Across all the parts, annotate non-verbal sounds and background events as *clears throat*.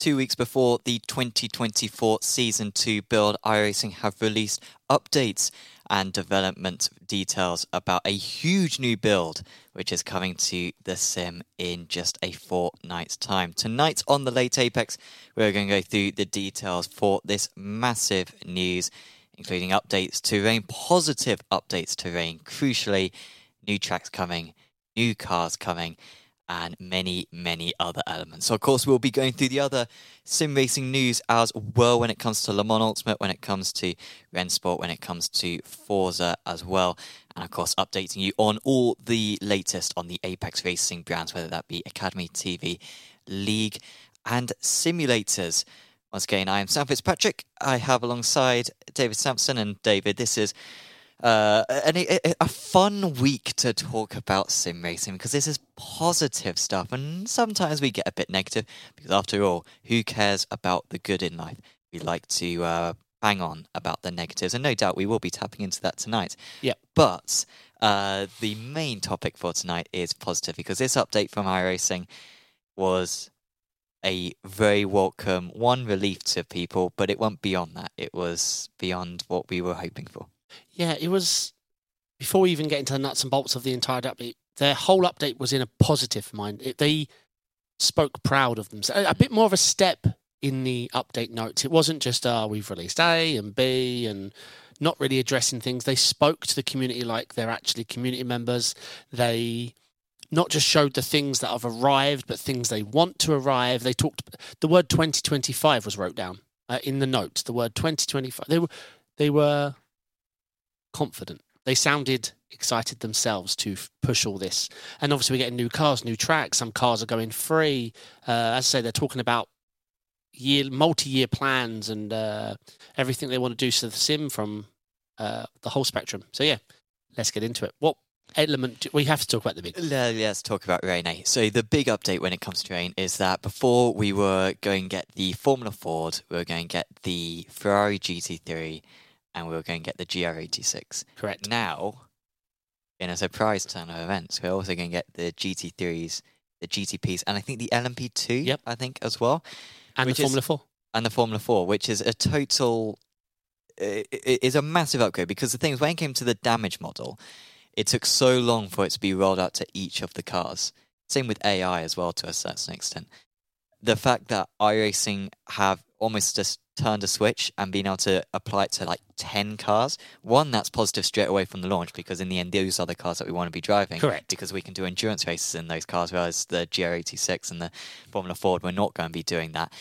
Two weeks before the 2024 Season 2 build, iRacing have released updates and development details about a huge new build which is coming to the sim in just a fortnight's time. Tonight on the Late Apex, we're going to go through the details for this massive news, including updates to rain, positive updates to rain, crucially, new tracks coming, new cars coming and many, many other elements. So, of course, we'll be going through the other sim racing news as well when it comes to Le Mans Ultimate, when it comes to Rennsport, when it comes to Forza as well. And, of course, updating you on all the latest on the Apex Racing brands, whether that be Academy TV, League, and simulators. Once again, I am Sam Fitzpatrick. I have alongside David Sampson. And, David, this is uh, and a, a, fun week to talk about sim racing because this is positive stuff, and sometimes we get a bit negative because, after all, who cares about the good in life? We like to uh, bang on about the negatives, and no doubt we will be tapping into that tonight. Yeah, but uh, the main topic for tonight is positive because this update from iRacing was a very welcome one relief to people, but it went beyond that. It was beyond what we were hoping for. Yeah, it was before we even get into the nuts and bolts of the entire update. Their whole update was in a positive mind. It, they spoke proud of themselves. A, a bit more of a step in the update notes. It wasn't just, uh, we've released A and B and not really addressing things. They spoke to the community like they're actually community members. They not just showed the things that have arrived, but things they want to arrive. They talked. The word 2025 was wrote down uh, in the notes. The word 2025. They were they were confident. They sounded excited themselves to f- push all this. And obviously, we're getting new cars, new tracks. Some cars are going free. Uh, as I say, they're talking about year, multi-year plans and uh, everything they want to do to the sim from uh, the whole spectrum. So yeah, let's get into it. What element we have to talk about the big? Let's talk about rain. So the big update when it comes to rain is that before we were going to get the Formula Ford, we were going to get the Ferrari GT3 and we were going to get the GR86. Correct. Now, in a surprise turn of events, we're also going to get the GT3s, the GTPs, and I think the LMP2, yep. I think, as well. And the Formula is, 4. And the Formula 4, which is a total... It is a massive upgrade because the thing is, when it came to the damage model, it took so long for it to be rolled out to each of the cars. Same with AI as well, to a certain extent. The fact that iRacing have almost just turned a switch and been able to apply it to like 10 cars. One, that's positive straight away from the launch because in the end, those are the cars that we want to be driving. Correct. Because we can do endurance races in those cars, whereas the GR86 and the Formula Ford, we're not going to be doing that.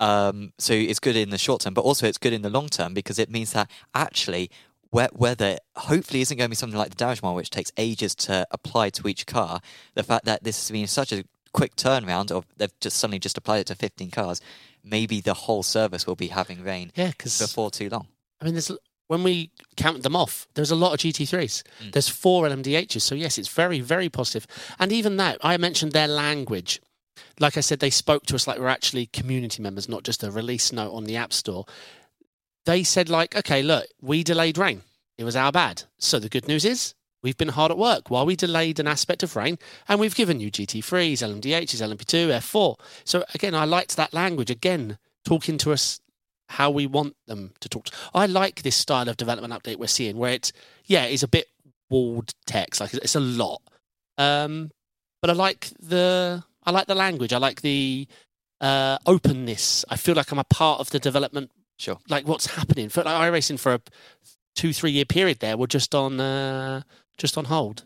Um, so it's good in the short term, but also it's good in the long term because it means that actually wet weather hopefully isn't going to be something like the damage model, which takes ages to apply to each car. The fact that this has been such a quick turnaround, or they've just suddenly just applied it to 15 cars, maybe the whole service will be having rain yeah, cause, before too long. I mean, there's when we count them off, there's a lot of GT3s. Mm. There's four LMDHs. So, yes, it's very, very positive. And even that, I mentioned their language. Like I said, they spoke to us like we're actually community members, not just a release note on the App Store. They said, like, okay, look, we delayed rain. It was our bad. So the good news is We've been hard at work while we delayed an aspect of rain, and we've given you GT3s, LMDHs, LMP2, F4. So again, I liked that language. Again, talking to us how we want them to talk. To. I like this style of development update we're seeing, where it's yeah, it's a bit walled text, like it's a lot. Um, but I like the I like the language. I like the uh, openness. I feel like I'm a part of the development. Sure. Like what's happening for like iRacing for a two three year period there. We're just on. Uh, just on hold.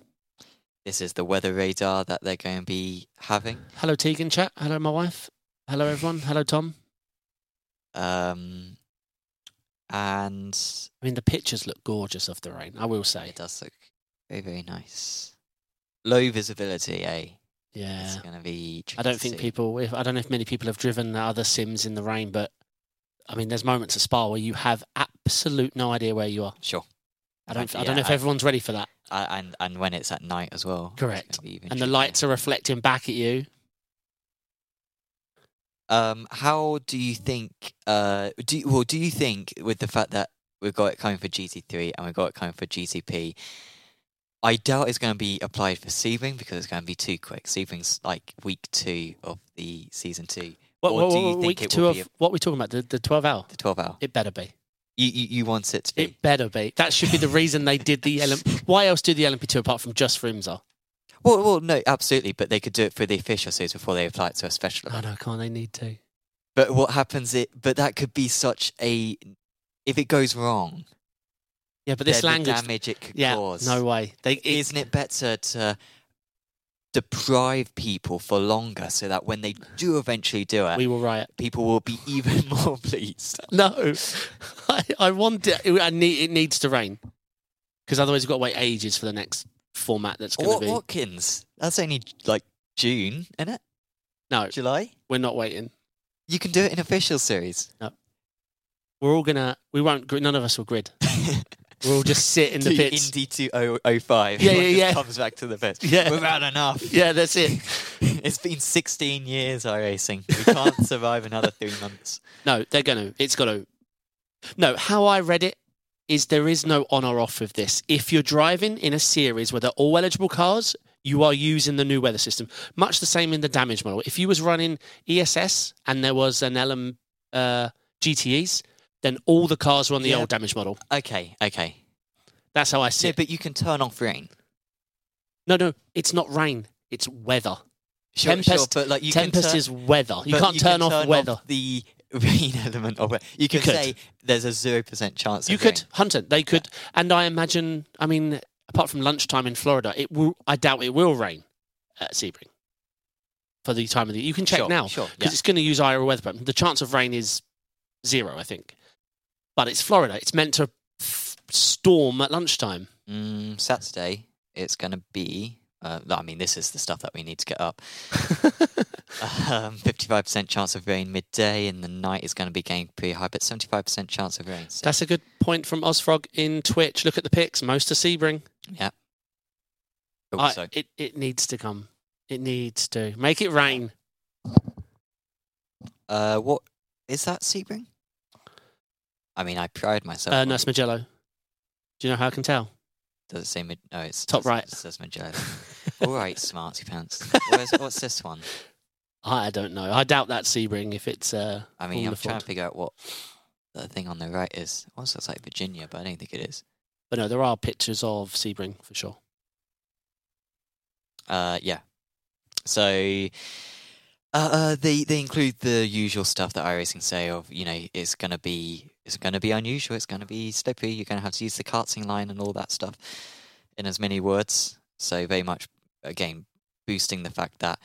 This is the weather radar that they're going to be having. Hello, Tegan chat. Hello, my wife. Hello, everyone. Hello, Tom. Um, and I mean, the pictures look gorgeous of the rain. I will say it does look very, very nice. Low visibility, eh? Yeah, it's going to be. I don't think people. If I don't know if many people have driven other sims in the rain, but I mean, there's moments at Spa where you have absolute no idea where you are. Sure. I don't. I don't know if everyone's ready for that. And and when it's at night as well. Correct. And the lights are reflecting back at you. Um, how do you think? Uh, do you, well, do you think with the fact that we've got it coming for GT3 and we've got it coming for GTP, I doubt it's going to be applied for Sebring because it's going to be too quick. Sebring's like week two of the season two. What, what, do you what, think week it two of be a- what are we talking about? The, the 12 hour? the 12 hour? It better be. You, you, you want it to be. It better be. That should be the reason they did the LMP. *laughs* Why else do the LMP2 apart from just for IMSA? Well, well, no, absolutely. But they could do it for the official series before they apply it to a special. I know, can't they need to? But what happens? It. But that could be such a. If it goes wrong, Yeah, but this language. the damage it could yeah, cause. no way. They it, Isn't it better to deprive people for longer so that when they do eventually do it, we will riot. people will be *laughs* even more pleased? No, *laughs* I, I want it. I need it needs to rain because otherwise we've got to wait ages for the next format that's going to be. Watkins? That's only like June, isn't it? No, July. we're not waiting. You can do it in official series. No, we're all gonna. We won't. None of us will grid. *laughs* We'll all just sit in the to pits. Indy 2005. Yeah, *laughs* It yeah, yeah. comes back to the pits. Yeah. We've had enough. *laughs* Yeah, that's it. *laughs* It's been 16 years iRacing. We can't survive another three months. No, they're going to. It's got to. No, how I read it is there is no on or off of this. If you're driving in a series where they're all eligible cars, you are using the new weather system. Much the same in the damage model. If you was running ESS and there was an LM uh, GTEs, then all the cars were on the Yeah. old damage model. Okay, okay. That's how I see Yeah, it. but you can turn off rain. No, no, it's not rain. It's weather. Sure, Tempest- sure, but like you Tempest can turn, is weather. You but can't turn off weather. the *laughs* rain element of it. You can could. say there's a zero percent chance. You of could rain. Hunter. They could, and I imagine. I mean, apart from lunchtime in Florida, it will. I doubt it will rain at Sebring for the time of the. You can check Sure, now Sure. because Yeah. it's going to use Iowa weather pattern. The chance of rain is zero, I think. But it's Florida. It's meant to f- storm at lunchtime. Mm, Saturday, it's going to be. Uh, I mean, this is the stuff that we need to get up. *laughs* Um, 55% chance of rain midday, and the night is going to be getting pretty high, but 75% chance of rain. So, That's a good point from Ozfrog in Twitch. Look at the pics. Most to Sebring. yeah. Oh, I- it it needs to come. It needs to make it rain. Uh, what is that, Sebring? I mean, I pride myself. Uh, no, it's Mugello. Do you know how I can tell? Does it say mid? No, it's Top it right. says Mugello. *laughs* All right, smarty pants. Where's, what's this one? I don't know. I doubt that's Sebring if it's. Uh, I mean, I'm trying to figure out what the thing on the right is. It also looks like Virginia, but I don't think it is. but no, there are pictures of Sebring for sure. Uh, yeah. So, uh, uh, they they include the usual stuff that iRacing say of you know it's gonna be it's gonna be unusual, it's gonna be slippery, you're gonna have to use the karting line and all that stuff in as many words. So very much again boosting the fact that.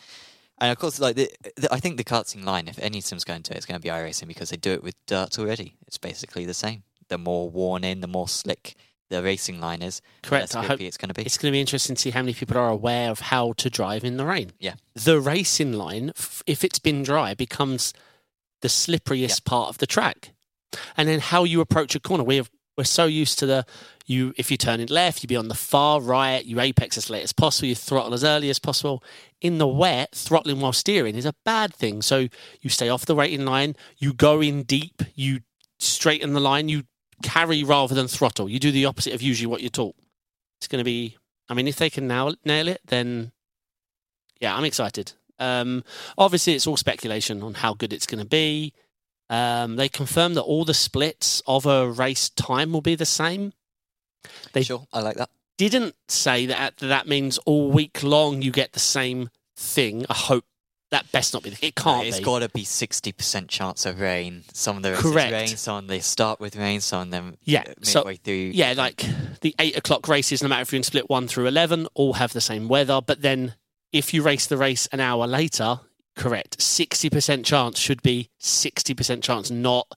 And of course, like the, the, I think the karting line, if any sim's going to it, it's going to be iRacing because they do it with dirt already. It's basically the same. The more worn in, the more slick the racing line is, Correct. I hope it's going to be. it's going to be interesting to see how many people are aware of how to drive in the rain. Yeah. The racing line, if it's been dry, becomes the slipperiest part of the track. And then how you approach a corner. We're we're so used to the you if you turn it left, you be on the far right, you apex as late as possible, you throttle as early as possible. In the wet, throttling while steering is a bad thing. So you stay off the rating line, you go in deep, you straighten the line, you carry rather than throttle. You do the opposite of usually what you're taught. It's going to be. I mean, if they can now nail it, then yeah, I'm excited. Um, obviously, it's all speculation on how good it's going to be. Um, they confirmed that all the splits of a race time will be the same. They sure, I like that. didn't say that that means all week long you get the same thing. I hope that best not be the case. It can't It's got to be sixty percent chance of rain. Some of the races Correct. rain, some they start with rain, some of them Yeah, uh, so- midway through. Yeah, like the eight o'clock races, no matter if you're in split one through 11, all have the same weather. But then if you race the race an hour later, correct, 60% chance should be 60% chance, not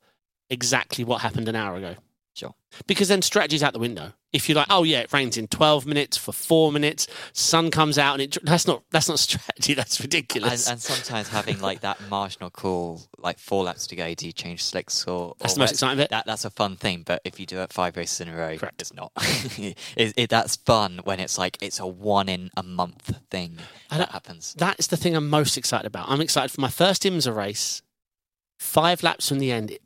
exactly what happened an hour ago. Sure. Because then strategy's out the window. If you're like, oh yeah, it rains in 12 minutes for four minutes, sun comes out, and it that's not that's not *laughs* strategy. That's ridiculous. and sometimes having like that marginal call, like four laps to go, do you change slicks or? that's or the most exciting bit. That that's a fun thing, but if you do it five races in a row, Correct. it's not. *laughs* it, it, that's fun when it's like it's a one in a month thing I that happens. That is the thing I'm most excited about. I'm excited for my first IMSA race. Five laps from the end, it,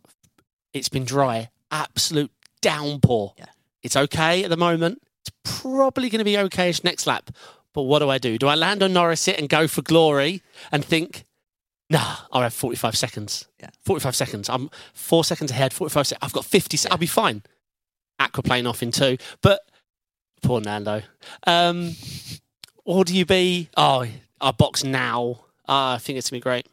it's been dry, absolute downpour. Yeah. It's okay at the moment. It's probably going to be okayish next lap. But what do I do? Do I land on Norris it and go for glory and think, Nah, I have 45 seconds. Yeah. 45 seconds. I'm four seconds ahead, 45 seconds. I've got 50 se- Yeah. I'll be fine. Aquaplane off in two. But poor Nando. Um, or do you be, oh, I box now. Ah, I think it's going to be great.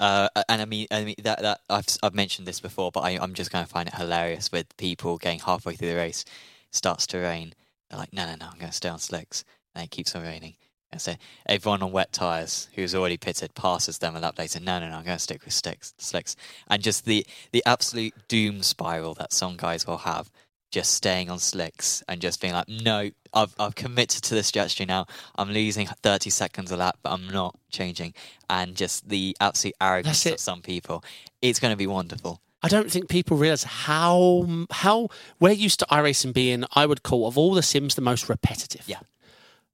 Uh, and I mean, I mean that that I've I've mentioned this before, but I, I'm just going to find it hilarious with people getting halfway through the race, starts to rain. They're like, no, no, no, I'm going to stay on slicks, and it keeps on raining. And so everyone on wet tires who's already pitted passes them a lap later. No, no, no, I'm going to stick with sticks, slicks, and just the the absolute doom spiral that some guys will have, just staying on slicks and just being like, no, I've I've committed to this strategy now. I'm losing 30 seconds a lap, but I'm not changing. And just the absolute arrogance of some people. It's going to be wonderful. I don't think people realize how how we're used to iRacing being, I would call of all the sims the most repetitive. Yeah.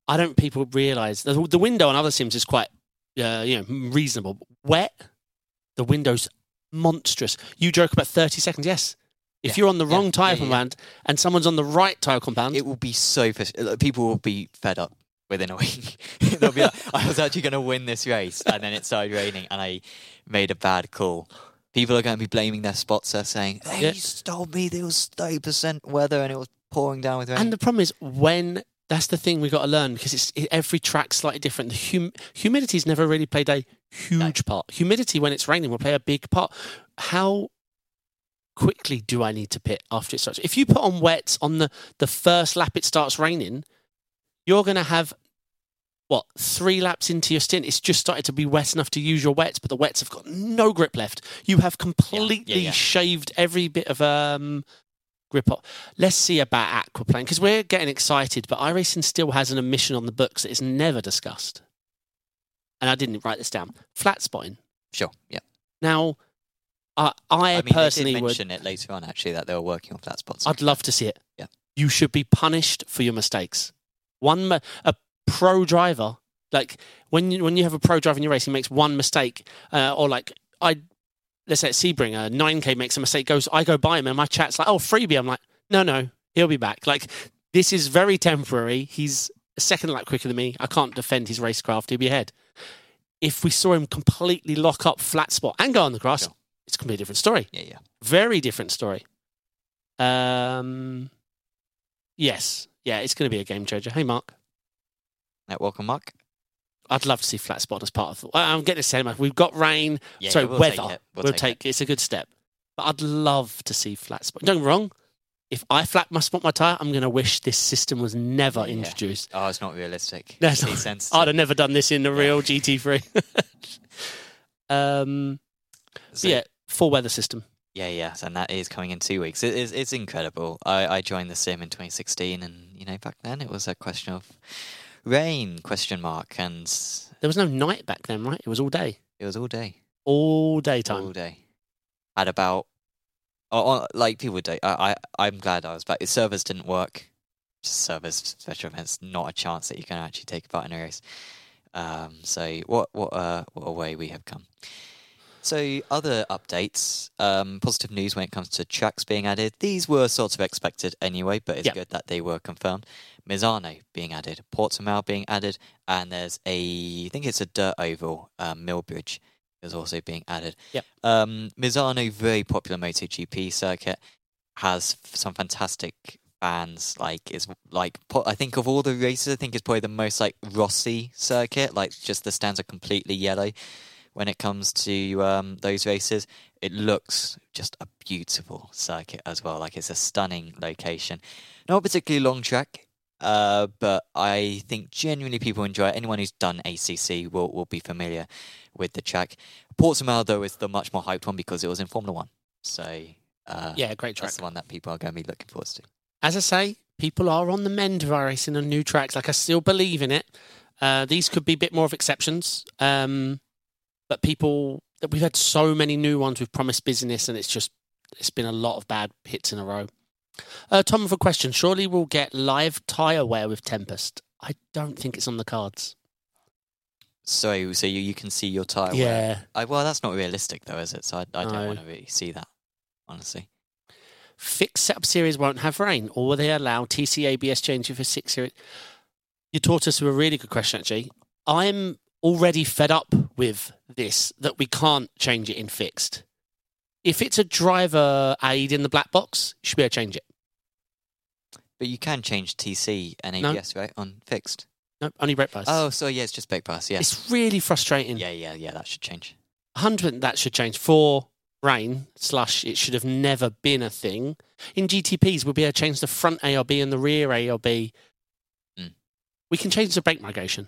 I don't think people realize the, the window on other sims is quite uh, you know reasonable. Wet, the window's monstrous. You joke about thirty seconds. Yes, if Yeah. you're on the Yeah. wrong tire Yeah, compound and someone's on the right tire compound, It will be so. People will be fed up within a week. They'll be like, I was actually going to win this race, and then it started raining, and I made a bad call. People are going to be blaming their spotter, saying, "They Yeah. told me there was thirty percent weather, and it was pouring down with rain." And the problem is when that's the thing we've got to learn because it's it, every track's slightly different. The hum, humidity's never really played a huge part. Humidity when it's raining will play a big part. How quickly do I need to pit after it starts? If you put on wets on the the first lap it starts raining, you're going to have what three laps into your stint? It's just started to be wet enough to use your wets, but the wets have got no grip left. You have completely yeah. shaved every bit of um grip off. Let's see about aquaplane because we're getting excited, but iRacing still has an omission on the books that is never discussed. And I didn't write this down. Flat spotting. sure, yeah. Now, I, I, I mean, personally they did would. mention it later on, actually, that they were working on flat spots. I'd love to see it. Yeah. You should be punished for your mistakes. One a pro driver, like when you when you have a pro driver in your race, he makes one mistake, uh, or like I, let's say at Sebring, a nine k makes a mistake, goes I go by him, and my chat's like, oh freebie. I'm like, no, no, he'll be back. Like this is very temporary. He's a second lap quicker than me. I can't defend his racecraft. He'll be ahead. If we saw him completely lock up flat spot and go on the grass. It's a completely different story. yeah, yeah. Very different story. Um, yes, yeah, it's going to be a game changer. Hey, Mark, Uh, welcome, Mark. I'd love to see flat spot as part of. I'm getting say, Mark, we've got rain. Yeah, sorry, yeah, we'll weather. Take it. We'll, We'll, take, it. it's a good step, but I'd love to see flat spot. Don't get me wrong. If I flat my spot my tire, I'm going to wish this system was never Yeah. introduced. Oh, it's not realistic. No, it's It's not. sensitive. I'd have never done this in the real GT3. *laughs* um, So- yeah, full weather system. Yeah, yeah, and that is coming in two weeks. It is, it's incredible. I, I joined the sim in 2016, and you know, back then it was a question of rain question mark, and There was no night back then, right? It was all day, it was all day, all daytime. all day. Had about, oh, oh, like people do. I, I, I'm glad I was back. The Servers didn't work. Just servers, special events, not a chance that you can actually take part in a race. Um, so what, what, uh, what a way we have come. So, other updates, um, positive news when it comes to tracks being added. These were sort of expected anyway, but it's Yeah. good that they were confirmed. Misano being added, Portimao being added, and there's a, I think it's a dirt oval, um, Millbridge is also being added. Yep. Um, Misano, very popular MotoGP circuit, has some fantastic fans. Like, is like I think of all the races, I think it's probably the most like Rossi circuit. Like, just the stands are completely yellow when it comes to um, those races. It looks just a beautiful circuit as well. Like it's a stunning location. Not a particularly long track, uh, but I think genuinely people enjoy it. Anyone who's done ACC will, will be familiar with the track. Portimao, though, is the much more hyped one because it was in Formula One. So uh, Yeah, great track. that's the one that people are going to be looking forward to. As I say, people are on the mend of racing on new tracks. Like I still believe in it. Uh, these could be a bit more of exceptions, um, but people that we've had so many new ones with promised business, and it's just it's been a lot of bad hits in a row. Uh, Tom, with a question: Surely we'll get live tire wear with Tempest. I don't think it's on the cards. So, so you, you can see your tyre. wear. yeah, I, well, that's not realistic, though, is it? So I, I don't No. want to really see that, honestly. fixed setup series won't have rain, or will they allow TC ABS changing for six series? You taught us a really good question, actually. I'm already fed up with this that we can't change it in fixed. If it's a driver aid in the black box, you should be able to change it. But you can change TC and No. ABS, right, on fixed. No, only brake pads. Oh, so yeah, it's just brake pass. Yeah. It's really frustrating. Yeah, yeah, yeah. That should change. 100 that should change for rain slash it should have never been a thing in gtps we'll be able to change the front arb and the rear arb Mm. we can change the brake migration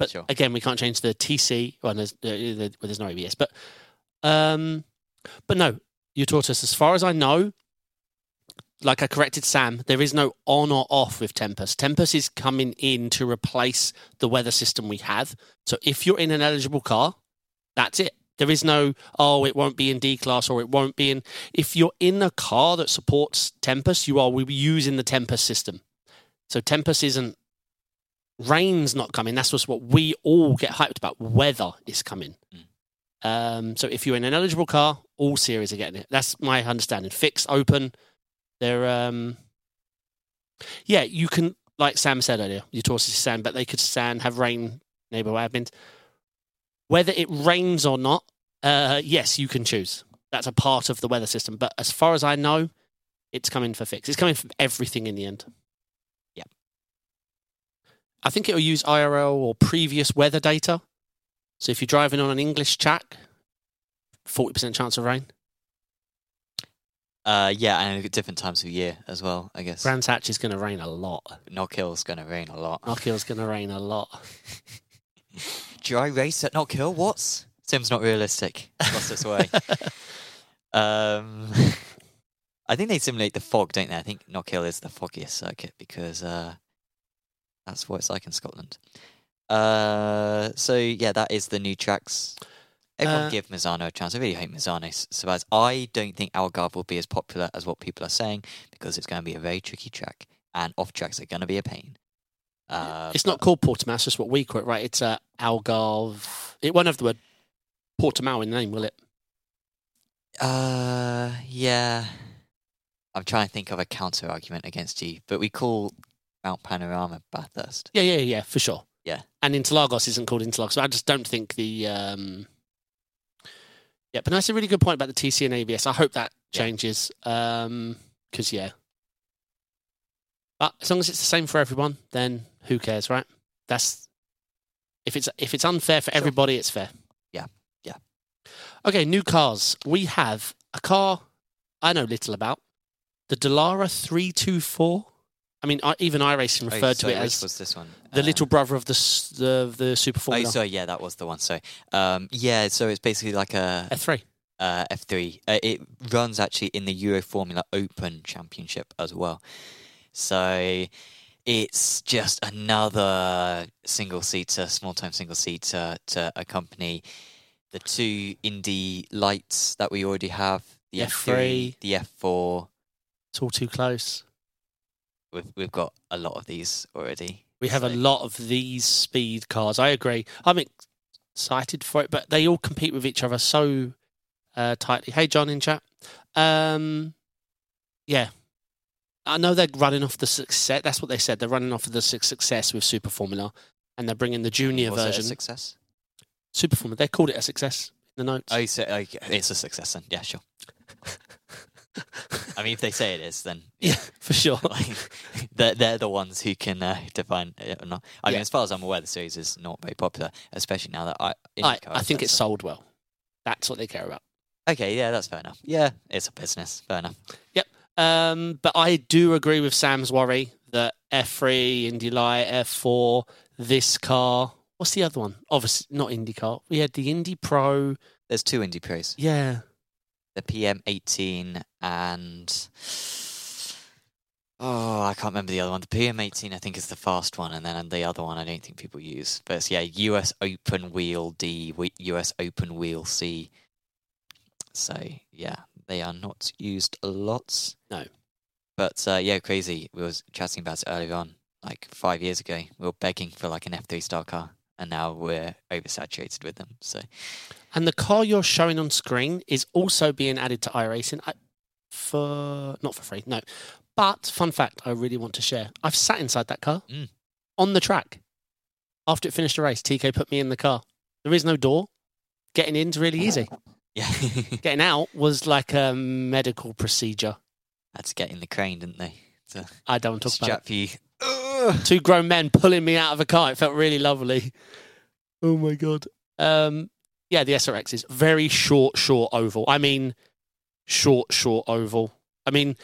but Sure. again we can't change the tc well there's, uh, well, there's no abs but um but no you taught us as far as i know like i corrected sam there is no on or off with tempest tempest is coming in to replace the weather system we have so if you're in an eligible car, that's it. There is no, oh, it won't be in D class or it won't be in. If you're in a car that supports Tempest, you are we'll be using the Tempest system. So Tempest isn't, rain's not coming. That's just what we all get hyped about. Weather is coming. Um, so if you're in an eligible car, all series are getting it. That's my understanding. Fixed, open. They're, um, yeah, you can, like Sam said earlier, your tortoise is sand, but they could sand have rain neighbor admins. Whether it rains or not, uh, yes, you can choose. That's a part of the weather system. But as far as I know, it's coming for fix. It's coming from everything in the end. I think it'll use IRL or previous weather data. So if you're driving on an English track, 40% chance of rain. Uh, yeah, and at different times of year as well. I guess. Brands Hatch is going to rain a lot. Knock Hill's going to rain a lot. Knockhill's going to rain a lot. *laughs* Dry race at Knock Hill? What? Sim's not realistic. Lost its way. *laughs* um, *laughs* I think they simulate the fog, don't they? I think Knock Hill is the foggiest circuit because uh, that's what it's like in Scotland. Uh, so yeah, that is the new tracks. Everyone Uh, give Misano a chance. I really hope Misano survives. I don't think Algarve will be as popular as what people are saying because it's going to be a very tricky track, and off tracks are going to be a pain. Uh, it's not called Portimao, it's just what we call it, right? It's uh, Algarve. It won't have the word Portimao in the name, will it? Uh, yeah. I'm trying to think of a counter argument against you, but we call Mount Panorama Bathurst. Yeah, yeah, yeah, for sure. Yeah. And Interlagos isn't called Interlagos. So I just don't think the. Um... Yeah, but that's a really good point about the TC and ABS. I hope that Yeah. changes. Because, yeah. But as long as it's the same for everyone, then who cares, right? That's. If it's if it's unfair for Sure. everybody, it's fair. Yeah, yeah. Okay, new cars. We have a car I know little about. The Dallara 324. I mean, even iRacing Oh, referred sorry, to it as was this one? the Uh, little brother of the the, the Super Formula. Oh, sorry, yeah, that was the one. So, um, yeah, so it's basically like a F3. uh, F3. Uh, it runs actually in the Euro Formula Open Championship as well. So it's just another single seater, small time single seater to accompany the two Indy lights that we already have the The F3, F3. the F4. It's all too close. We've, we've got a lot of these already. We have a lot of these speed cars. I agree. I'm excited for it, but they all compete with each other so uh, tightly. Hey, John in chat. Um, yeah. I know they're running off the success. That's what they said. They're running off of the success with Super Formula, and they're bringing the junior Was version. success? Super Formula. They called it a success in the notes. Oh, so, okay, it's a success then. Yeah, sure. *laughs* I mean, if they say it is, then *laughs* yeah, for sure. *laughs* like, they're, they're the ones who can uh, define it or not. I mean, as far as I'm aware, the series is not very popular, especially now that I. I, I think it's so. sold well. That's what they care about. Okay, yeah, that's fair enough. Yeah, it's a business. Fair enough. Yep. Um, but I do agree with Sam's worry that F3, Indy Light, F4, this car. What's the other one? Obviously, not IndyCar. We had the Indy Pro. There's two Indy Pros Yeah. The PM18 and. Oh, I can't remember the other one. The PM18, I think, is the fast one, and then the other one, I don't think people use. But it's, yeah, US Open Wheel D, US Open Wheel C. So yeah, they are not used a lot. No. But uh, yeah, crazy. We was chatting about it earlier on, like five years ago. We were begging for like an F3 star car, and now we're oversaturated with them. So And the car you're showing on screen is also being added to iRacing I- for not for free, no. But fun fact, I really want to share. I've sat inside that car Mm. on the track. After it finished the race, TK put me in the car. There is no door. Getting in's really easy. *laughs* Yeah. *laughs* Getting out was like a medical procedure. Had to get in the crane, didn't they? To I don't want to talk about strap you. Ugh. Two grown men pulling me out of a car. It felt really lovely. Oh my god. Um, yeah, the SRX is very short, short oval. I mean, short, short oval. I mean,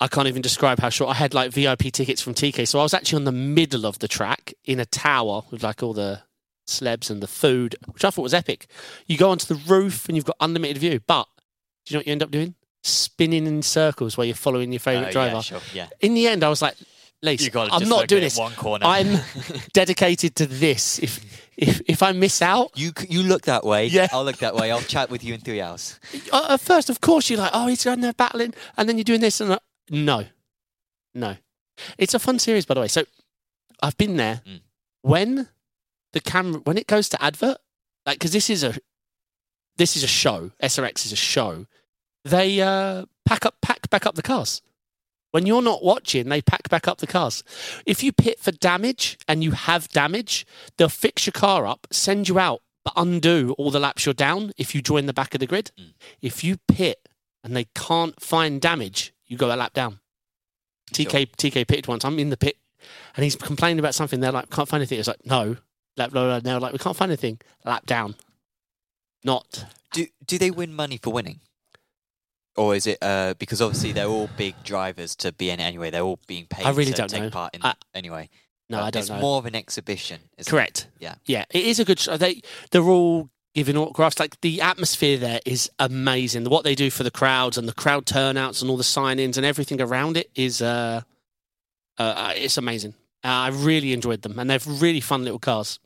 I can't even describe how short. I had like VIP tickets from TK, so I was actually on the middle of the track in a tower with like all the slebs and the food, which I thought was epic. You go onto the roof and you've got unlimited view, but do you know what you end up doing? Spinning in circles where you're following your favourite Oh, uh, driver. Yeah, sure. Yeah. In the end, I was like, Lace, I'm not doing this. One corner. I'm *laughs* dedicated to this. If if if I miss out, You you look that way. Yeah. I'll look that way. I'll chat with you in three hours. uh, at first, of course, you're like, oh, he's going there battling, and then you're doing this, and uh, no, no. It's a fun series, by the way. So I've been there Mm. when the camera when it goes to advert, like because this is a this is a show. SRX is a show. They uh, pack up pack back up the cars. When you're not watching, they pack back up the cars. If you pit for damage and you have damage, they'll fix your car up, send you out, but undo all the laps you're down if you join the back of the grid. Mm. If you pit and they can't find damage, you go a lap down. TK TK pitted once. I'm in the pit and he's complaining about something. They're like, can't find anything. It's like, no. Lap, blah, blah. They're like, we can't find anything. Lap down. Not. Do do they win money for winning? Or is it uh, because obviously they're all big drivers to be in it anyway? They're all being paid I really to don't take know. part in I- anyway. No, I don't it's know. It's more of an exhibition. isn't it? Correct. Yeah. Yeah. It is a good show. They they're all giving autographs. Like the atmosphere there is amazing. What they do for the crowds and the crowd turnouts and all the sign-ins and everything around it is uh, uh it's amazing. Uh, I really enjoyed them, and they're really fun little cars.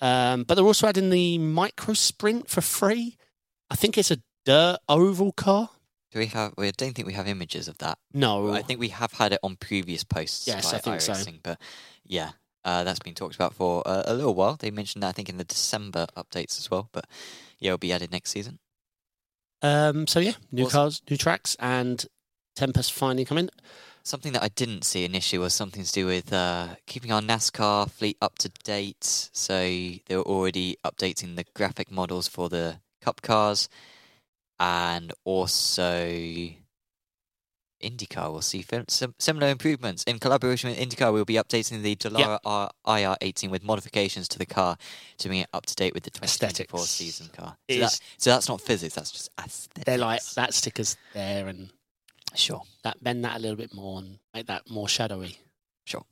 Um, but they're also adding the micro sprint for free. I think it's a dirt oval car. Do we have? I don't think we have images of that. No, I think we have had it on previous posts. Yes, I think so. iRacing, But yeah, uh, that's been talked about for uh, a little while. They mentioned that I think in the December updates as well. But yeah, it'll be added next season. Um, so yeah, new Awesome. cars, new tracks, and Tempest finally coming. Something that I didn't see initially was something to do with uh, keeping our NASCAR fleet up to date. So they were already updating the graphic models for the Cup cars, and also IndyCar will see sim- similar improvements. In collaboration with IndyCar, we'll be updating the Dallara R- IR18 with modifications to the car to bring it up to date with the 2024 Aesthetics. season car. So, that, so that's not physics, that's just aesthetics. They're like that sticker's there and Sure. that bend that a little bit more and make that more shadowy. Sure.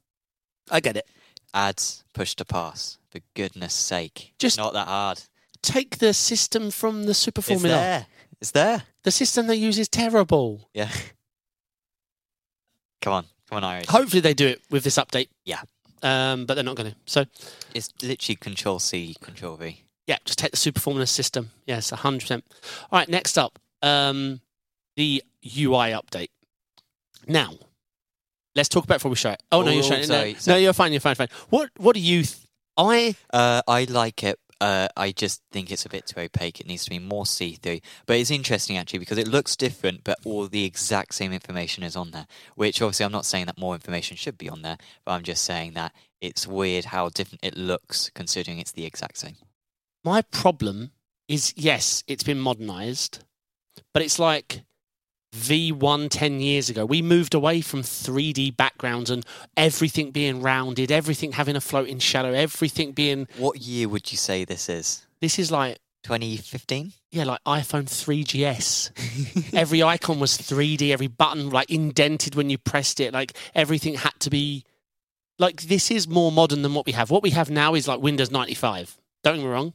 I get it. Ads push to pass. For goodness sake. Just- not that hard. Take the system from the Super Formula. It's there. The system they use is terrible. Yeah. Come on. Come on, Irish. Hopefully they do it with this update. Yeah. Um, but they're not going to. So It's literally Control C, Control V. yeah, just take the Super Formula system. Yes, hundred percent. All right, next up, um, the UI update. Now, let's talk about it before we show it. Oh no, Oh, you're showing it. sorry, No, sorry. no, you're fine. You're fine. Fine. What What do you? Th- I Uh, I like it. Uh, I just think it's a bit too opaque. It needs to be more see through. But it's interesting actually because it looks different, but all the exact same information is on there. Which obviously I'm not saying that more information should be on there, but I'm just saying that it's weird how different it looks considering it's the exact same. my problem is yes, it's been modernized, but it's like V1 10 years ago. We moved away from 3D backgrounds and everything being rounded, everything having a floating shadow, everything being. What year would you say this is? This is like, 2015? yeah, like iPhone 3GS. *laughs* every icon was 3D, every button like indented when you pressed it. Like everything had to be. Like this is more modern than what we have. What we have now is like Windows 95. Don't get me wrong.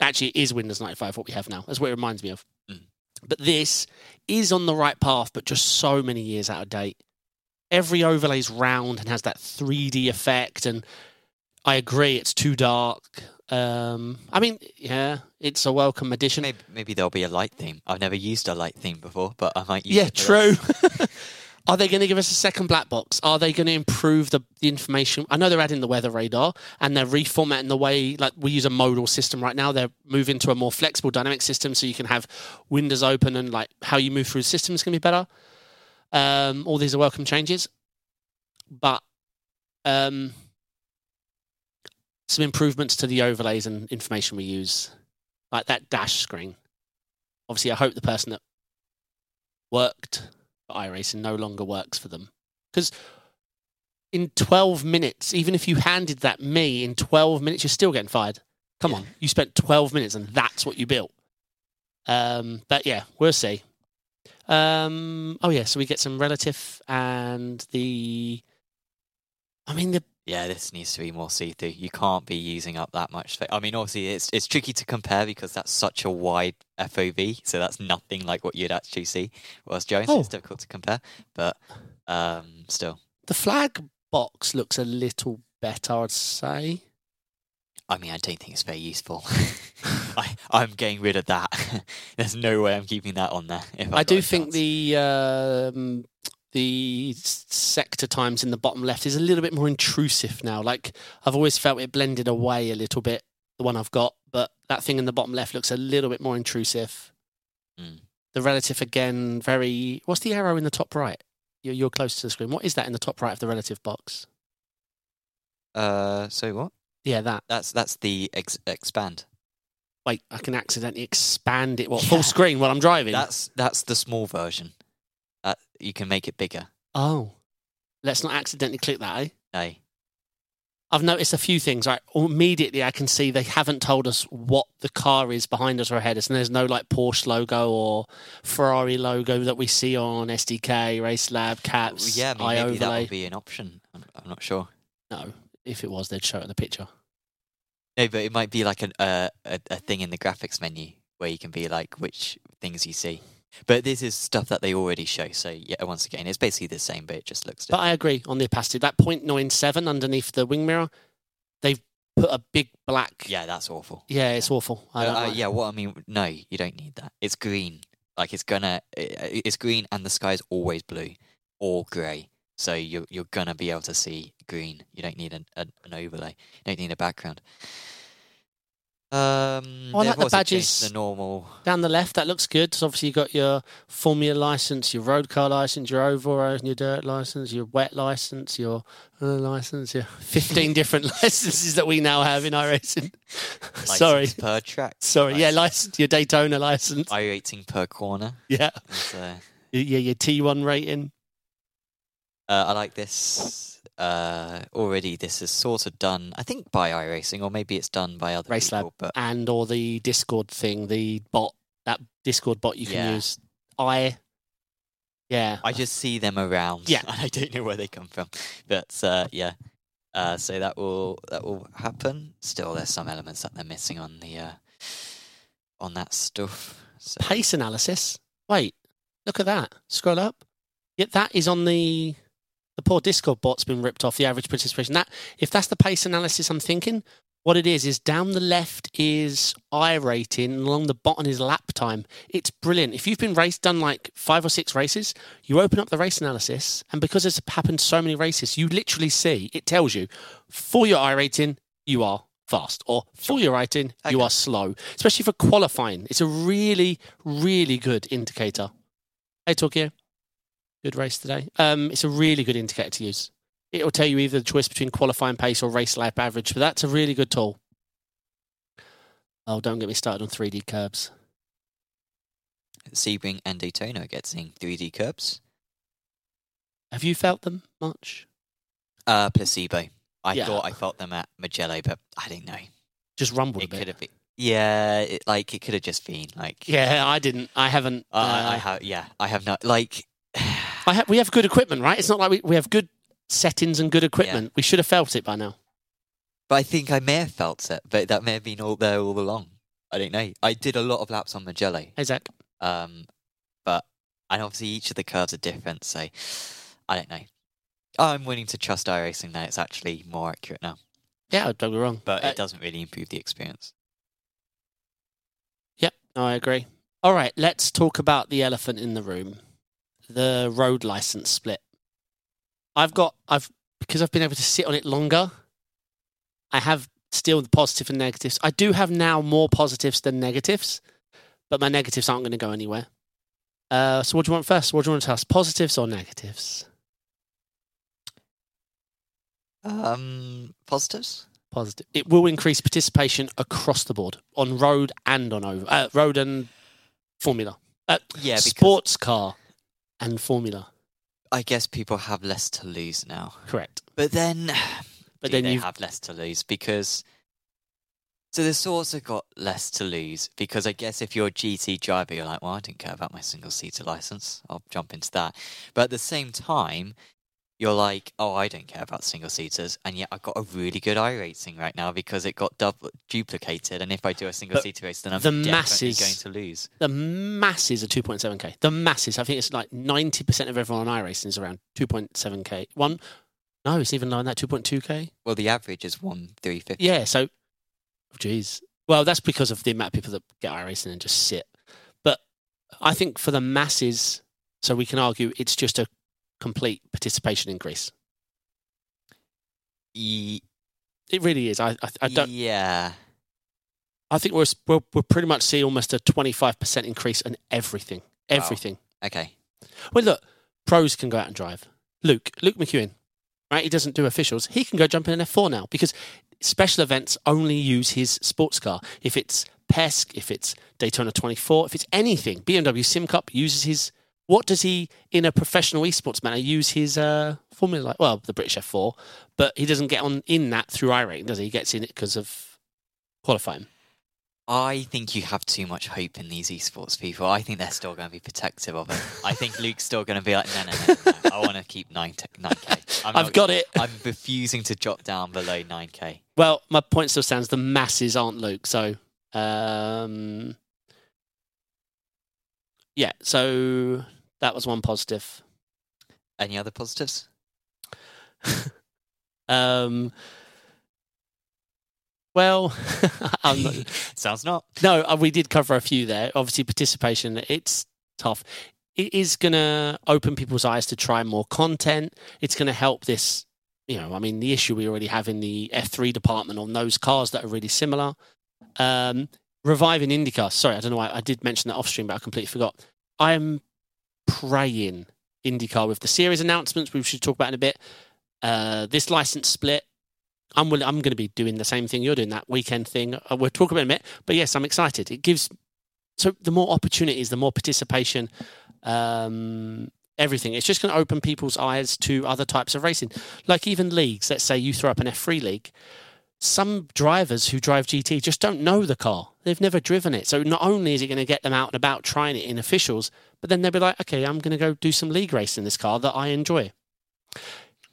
Actually, it is Windows 95 what we have now. That's what it reminds me of. Mm. But this is on the right path, but just so many years out of date. Every overlay's round and has that 3D effect, and I agree, it's too dark. Um, I mean, yeah, it's a welcome addition. Maybe, maybe there'll be a light theme. I've never used a light theme before, but I might use Yeah, true. *laughs* Are they going to give us a second black box? Are they going to improve the, the information? I know they're adding the weather radar and they're reformatting the way, like we use a modal system right now. They're moving to a more flexible dynamic system so you can have windows open and like how you move through the system is going to be better. Um, all these are welcome changes. But um, some improvements to the overlays and information we use, like that dash screen. Obviously, I hope the person that worked iRacing no longer works for them because in 12 minutes, even if you handed that me in 12 minutes, you're still getting fired. Come on, you spent 12 minutes and that's what you built. Um, but yeah, we'll see. Um, oh yeah, so we get some relative and the. I mean the Yeah, this needs to be more see through. You can't be using up that much. I mean, obviously, it's it's tricky to compare because that's such a wide FOV, so that's nothing like what you'd actually see. Whereas Jones, Oh. it's difficult to compare, but um, still, the flag box looks a little better, I'd say. I mean, I don't think it's very useful. *laughs* I I'm getting rid of that. *laughs* There's no way I'm keeping that on there. I do think chance. the um, the sector times in the bottom left is a little bit more intrusive now. Like I've always felt it blended away a little bit. The one I've got, but that thing in the bottom left looks a little bit more intrusive. Mm. The relative again, very. What's the arrow in the top right? You're, you're close to the screen. What is that in the top right of the relative box? Uh, so what? Yeah, that. That's that's the ex- expand. Wait, I can accidentally expand it. What full screen while I'm driving? That's that's the small version. Uh, you can make it bigger. oh, let's not accidentally click that. Eh? No. I've noticed a few things. Right, immediately I can see they haven't told us what the car is behind us or ahead us, and there's no like Porsche logo or Ferrari logo that we see on SDK, Race Lab, Kapps, yeah, I mean, maybe that would be an option. I'm, I'm not sure. No, if it was, they'd show it in the picture. No, but it might be like an, uh, a a thing in the graphics menu where you can be like which things you see. But this is stuff that they already show. So yeah, once again, it's basically the same, but it just looks But different. I agree on the opacity. That 0.97 underneath the wing mirror, they've put a big black. yeah, that's awful. yeah, it's awful. I Uh, uh, like yeah, what I mean, no, you don't need that. It's green. Like it's gonna, it's green, and the sky's always blue or grey. So you're you're gonna be able to see green. You don't need an an, an overlay. You don't need a background. Um, I like the badges. The normal. Down the left, that looks good. So obviously, you got your Formula license, your road car license, your overall and your dirt license, your wet license, your uh, license, your *laughs* 15 different *laughs* licenses that we now have in iRacing. *laughs* Sorry. per track. Sorry. Yeah, license. license, your Daytona license. I rating per corner. Yeah. uh, Yeah, your T1 rating. Uh, I like this. Uh, already, this is sort of done. I think by iRacing, or maybe it's done by other Race Lab. But And or the Discord thing, the bot, that Discord bot you can Yeah. use. I, yeah. I just see them around. Yeah. *laughs* and I don't know where they come from. But uh, yeah, uh, so that will that will happen. Still, there's some elements that they're missing on the uh, on that stuff. So, Pace analysis. Wait, look at that. Scroll up. Yeah, that is on the the poor Discord bot's been ripped off the average participation. That if that's the pace analysis I'm thinking, what it is is down the left is I rating and along the bottom is lap time. It's brilliant. If you've been race done like five or six races, you open up the race analysis and because it's happened so many races, you literally see it tells you for your I rating, you are fast or for your rating, you are slow. Especially for qualifying. It's a really, really good indicator. Hey Tokyo. Good race today. Um, it's a really good indicator to use. It will tell you either the choice between qualifying pace or race lap average, but that's a really good tool. Oh, don't get me started on 3D curbs. Sebring and Daytona are getting 3D curbs. Have you felt them much? Uh, placebo. I Yeah. thought I felt them at Mugello, but I didn't know. Just rumbled a It bit. could have been. Yeah, it, like it could have just been like. Yeah, I didn't. I haven't. Uh, I, I uh, have. Yeah, I have not. Like. I ha- we have good equipment, right? It's not like we, we have good settings and good equipment. We should have felt it by now. But I think I may have felt it, but that may have been all there all along. I don't know. I did a lot of laps on Mugello, Hey, Zach. um, but and obviously each of the curves are different, so I don't know. I'm willing to trust iRacing that it's actually more accurate now, Yeah, don't be wrong. but Uh, it doesn't really improve the experience. Yep, no, I agree. All right, let's talk about the elephant in the room, the road license split. I've got, I've because I've been able to sit on it longer. I have still the positive and negatives. I do have now more positives than negatives, but my negatives aren't going to go anywhere. Uh, so, what do you want first? What do you want to tell us? Positives or negatives? Um, positives. positive. It will increase participation across the board on road and on over uh, road and Formula. Uh, Yeah, sports car and Formula. I guess people have less to lose now. Correct. But then, *sighs* But then they you have less to lose because. So the sorts have got less to lose because I guess if you're a GT driver, you're like, well, I didn't care about my single seater license. I'll jump into that. But at the same time, you're like, oh, I don't care about single seaters, and yet I've got a really good iRating right now because it got double duplicated. And if I do a single seater race, then I'm the definitely masses- going to lose. the masses are 2.7k. The masses, I think it's like 90% of everyone on iRacing is around 2.7k. One, no, it's even lower than that, 2.2k. Well, the average is one three fifty. Yeah, so, oh, geez. Well, that's because of the amount of people that get iRacing and just sit. But I think for the masses, so we can argue it's just a complete participation increase. E- It really is. I, I, I don't. yeah. I think we're, we're we're pretty much see almost a 25% increase in everything. Everything. Okay. Well, look, pros can go out and drive. Luke, Luke McEwen, right? He doesn't do officials. He can go jump in an F4 now because special events only use his sports car. If it's PESC, if it's Daytona 24, if it's anything, BMW Sim Cup uses his. What does he, in a professional esports manner, use his uh, Formula? Like, well, the British F4, but he doesn't get on in that through iRating, does he? He gets in it because of qualifying. I think you have too much hope in these esports people. I think they're still going to be protective of it. I think Luke's still going to be like, no, no, no, no, no. I want to keep 9, 9k I'm i've got it. I'm refusing to drop down below 9k. Well, my point still stands. The masses aren't Luke, so um, yeah. So that was one positive. Any other positives? *laughs* Um, well, *laughs* not, *laughs* Sounds not. no, uh, we did cover a few there. Obviously, participation. It's tough. It is going to open people's eyes to try more content. It's going to help this. You know, I mean, the issue we already have in the F3 department on those cars that are really similar. Um, reviving IndyCar. Sorry, I don't know why I did mention that off stream, but I completely forgot. I am praying IndyCar with the series announcements, we should talk about in a bit. Uh, this license split. I'm will, I'm going to be doing the same thing you're doing that weekend thing. Uh, we'll talk about it in a bit, but yes, I'm excited. It gives so the more opportunities, the more participation, um, everything. It's just going to open people's eyes to other types of racing, like even leagues. Let's say you throw up an F3 league. Some drivers who drive GT just don't know the car. They've never driven it. So not only is it going to get them out and about trying it in officials, but then they'll be like, okay, I'm going to go do some league race in this car that I enjoy.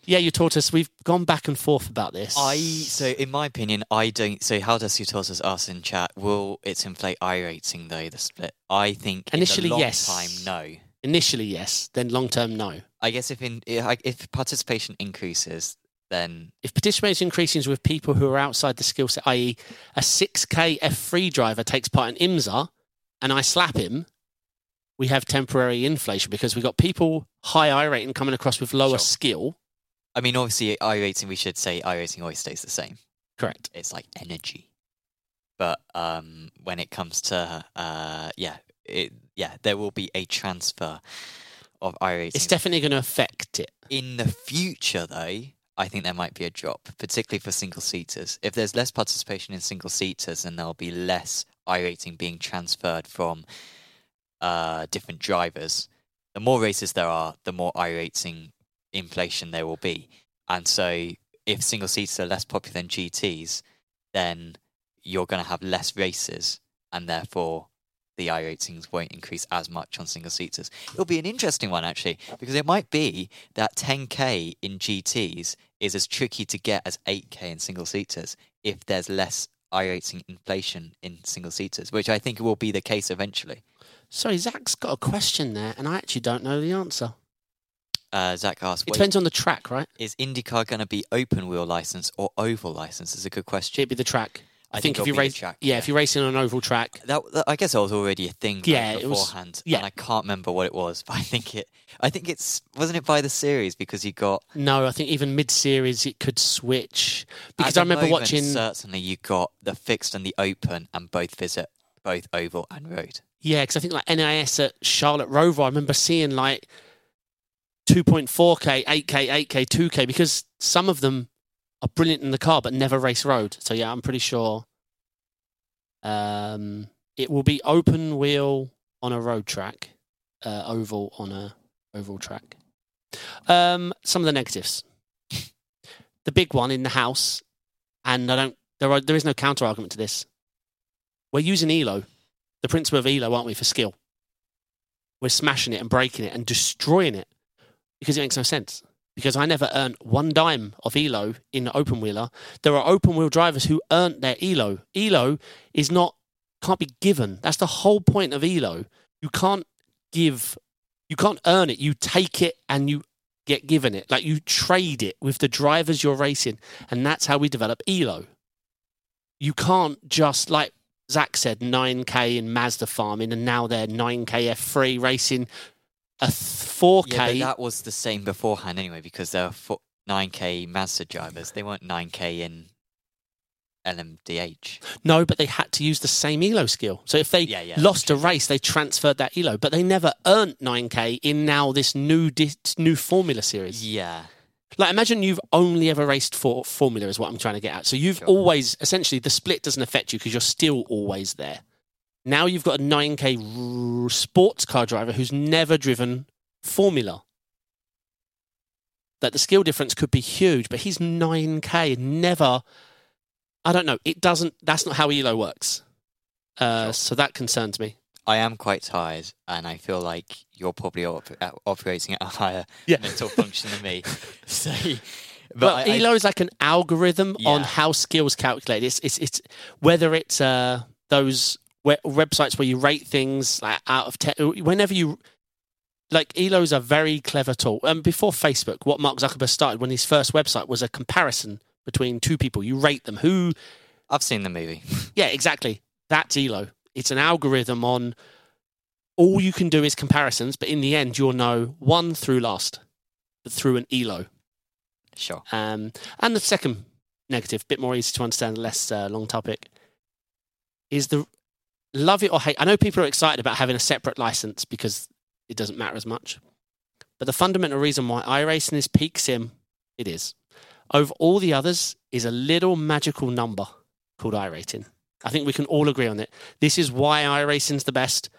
Yeah, you taught us. We've gone back and forth about this. I so in my opinion, I don't. So how does Sutosa's us in chat? Will it inflate iRating though the split? I think in Initially, long yes. time no. initially yes, then long term no. I guess if in if participation increases, then If participation increases with people who are outside the skill set, i.e., a 6K F3 driver takes part in IMSA and I slap him, we have temporary inflation because we've got people high iRating coming across with lower Sure. skill. I mean obviously iRating we should say iRating always stays the same. Correct. It's like energy, but um, when it comes to uh, yeah, it yeah there will be a transfer of iRating. It's definitely going to affect it. In the future, though, I think there might be a drop, particularly for single seaters. If there's less participation in single seaters, then there'll be less iRating being transferred from uh, different drivers. The more races there are, the more iRating inflation there will be. And so, if single seaters are less popular than GTs, then you're going to have less races, and therefore the iRatings won't increase as much on single seaters. It'll be an interesting one actually, because it might be that 10k in GTs is as tricky to get as 8k in single seaters if there's less I inflation in single seaters, which I think will be the case eventually. Sorry, Zach's got a question there, and I actually don't know the answer. Uh, Zach asked, It depends on the track, right? is IndyCar going to be open wheel license or oval license? Is a good question. It'd be the track. I, I think, think if you race, track, yeah, yeah. if you're racing on an oval track, That, that- I guess that was already a thing like, Yeah, was- beforehand, yeah. and I can't remember what it was, *laughs* but I think it. I think it's wasn't it by the series because you got no, I think even mid-series it could switch because I remember moment, watching. Certainly, you got the fixed and the open, and both visit both oval and road. Yeah, because I think like NIS at Charlotte Roval, I remember seeing like 2.4k, 8k, 8k, 2k, because some of them are brilliant in the car but never race road. So yeah, I'm pretty sure um, it will be open wheel on a road track, uh, oval on a oval track. Um, some of the negatives. The big one in the house, and I don't. There are there is no counter argument to this. We're using Elo, the principle of Elo, aren't we, for skill? We're smashing it and breaking it and destroying it because it makes no sense. Because I never earned one dime of Elo in open wheeler. There are open wheel drivers who earned their Elo. Elo is not can't be given. That's the whole point of Elo. You can't give, you can't earn it. You take it and you get given it. Like you trade it with the drivers you're racing, and that's how we develop Elo. You can't just like Zach said, 9k in Mazda farming, and now they're 9k F3 racing a 4k. Yeah, but that was the same beforehand anyway, because they're 9k Mazda drivers. They weren't 9k in LMDH. No, but they had to use the same Elo skill. So if they Yeah, yeah, lost a race, they transferred that Elo, but they never earned 9k in now this new di- new Formula series. Yeah. Like imagine you've only ever raced for Formula is what I'm trying to get at. So you've Sure. always essentially the split doesn't affect you because you're still always there. Now you've got a 9k r- sports car driver who's never driven Formula. That the skill difference could be huge, but he's 9k never. I don't know. It doesn't. That's not how Elo works. Uh, Sure. So that concerns me. I am quite tired, and I feel like you're probably op- operating at a higher Yeah. mental function than me. *laughs* So, but But, I, I- Elo is like an algorithm on how skills calculate. It's it's it's whether it's uh those we- websites where you rate things like out of ten. Whenever you like Elo is a very clever tool. And before Facebook, what Mark Zuckerberg started when his first website was a comparison between two people. You rate them. Who? I've seen the movie. *laughs* Yeah, exactly. That's Elo. It's an algorithm on. All you can do is comparisons, but in the end, you'll know one through last, but through an Elo. Sure. Um, and the second negative, bit more easy to understand, less uh, long topic, is the love it or hate. I know people are excited about having a separate license because it doesn't matter as much. But the fundamental reason why iRacing is peak sim, it is. Over all the others is a little magical number called iRating. I think we can all agree on it. This is why iRacing's the best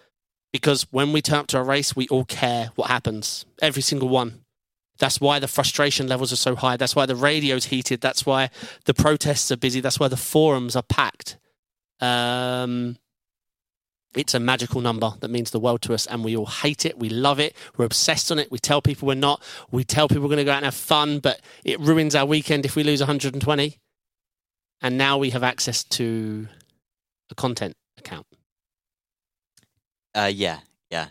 because when we turn up to a race, we all care what happens. Every single one. That's why the frustration levels are so high. That's why the radio's heated. That's why the protests are busy. That's why the forums are packed. Um, it's a magical number that means the world to us, and we all hate it. We love it. We're obsessed on it. We tell people we're not. We tell people we're going to go out and have fun, but it ruins our weekend if we lose 120. And now we have access to a content account. Uh, yeah, yeah.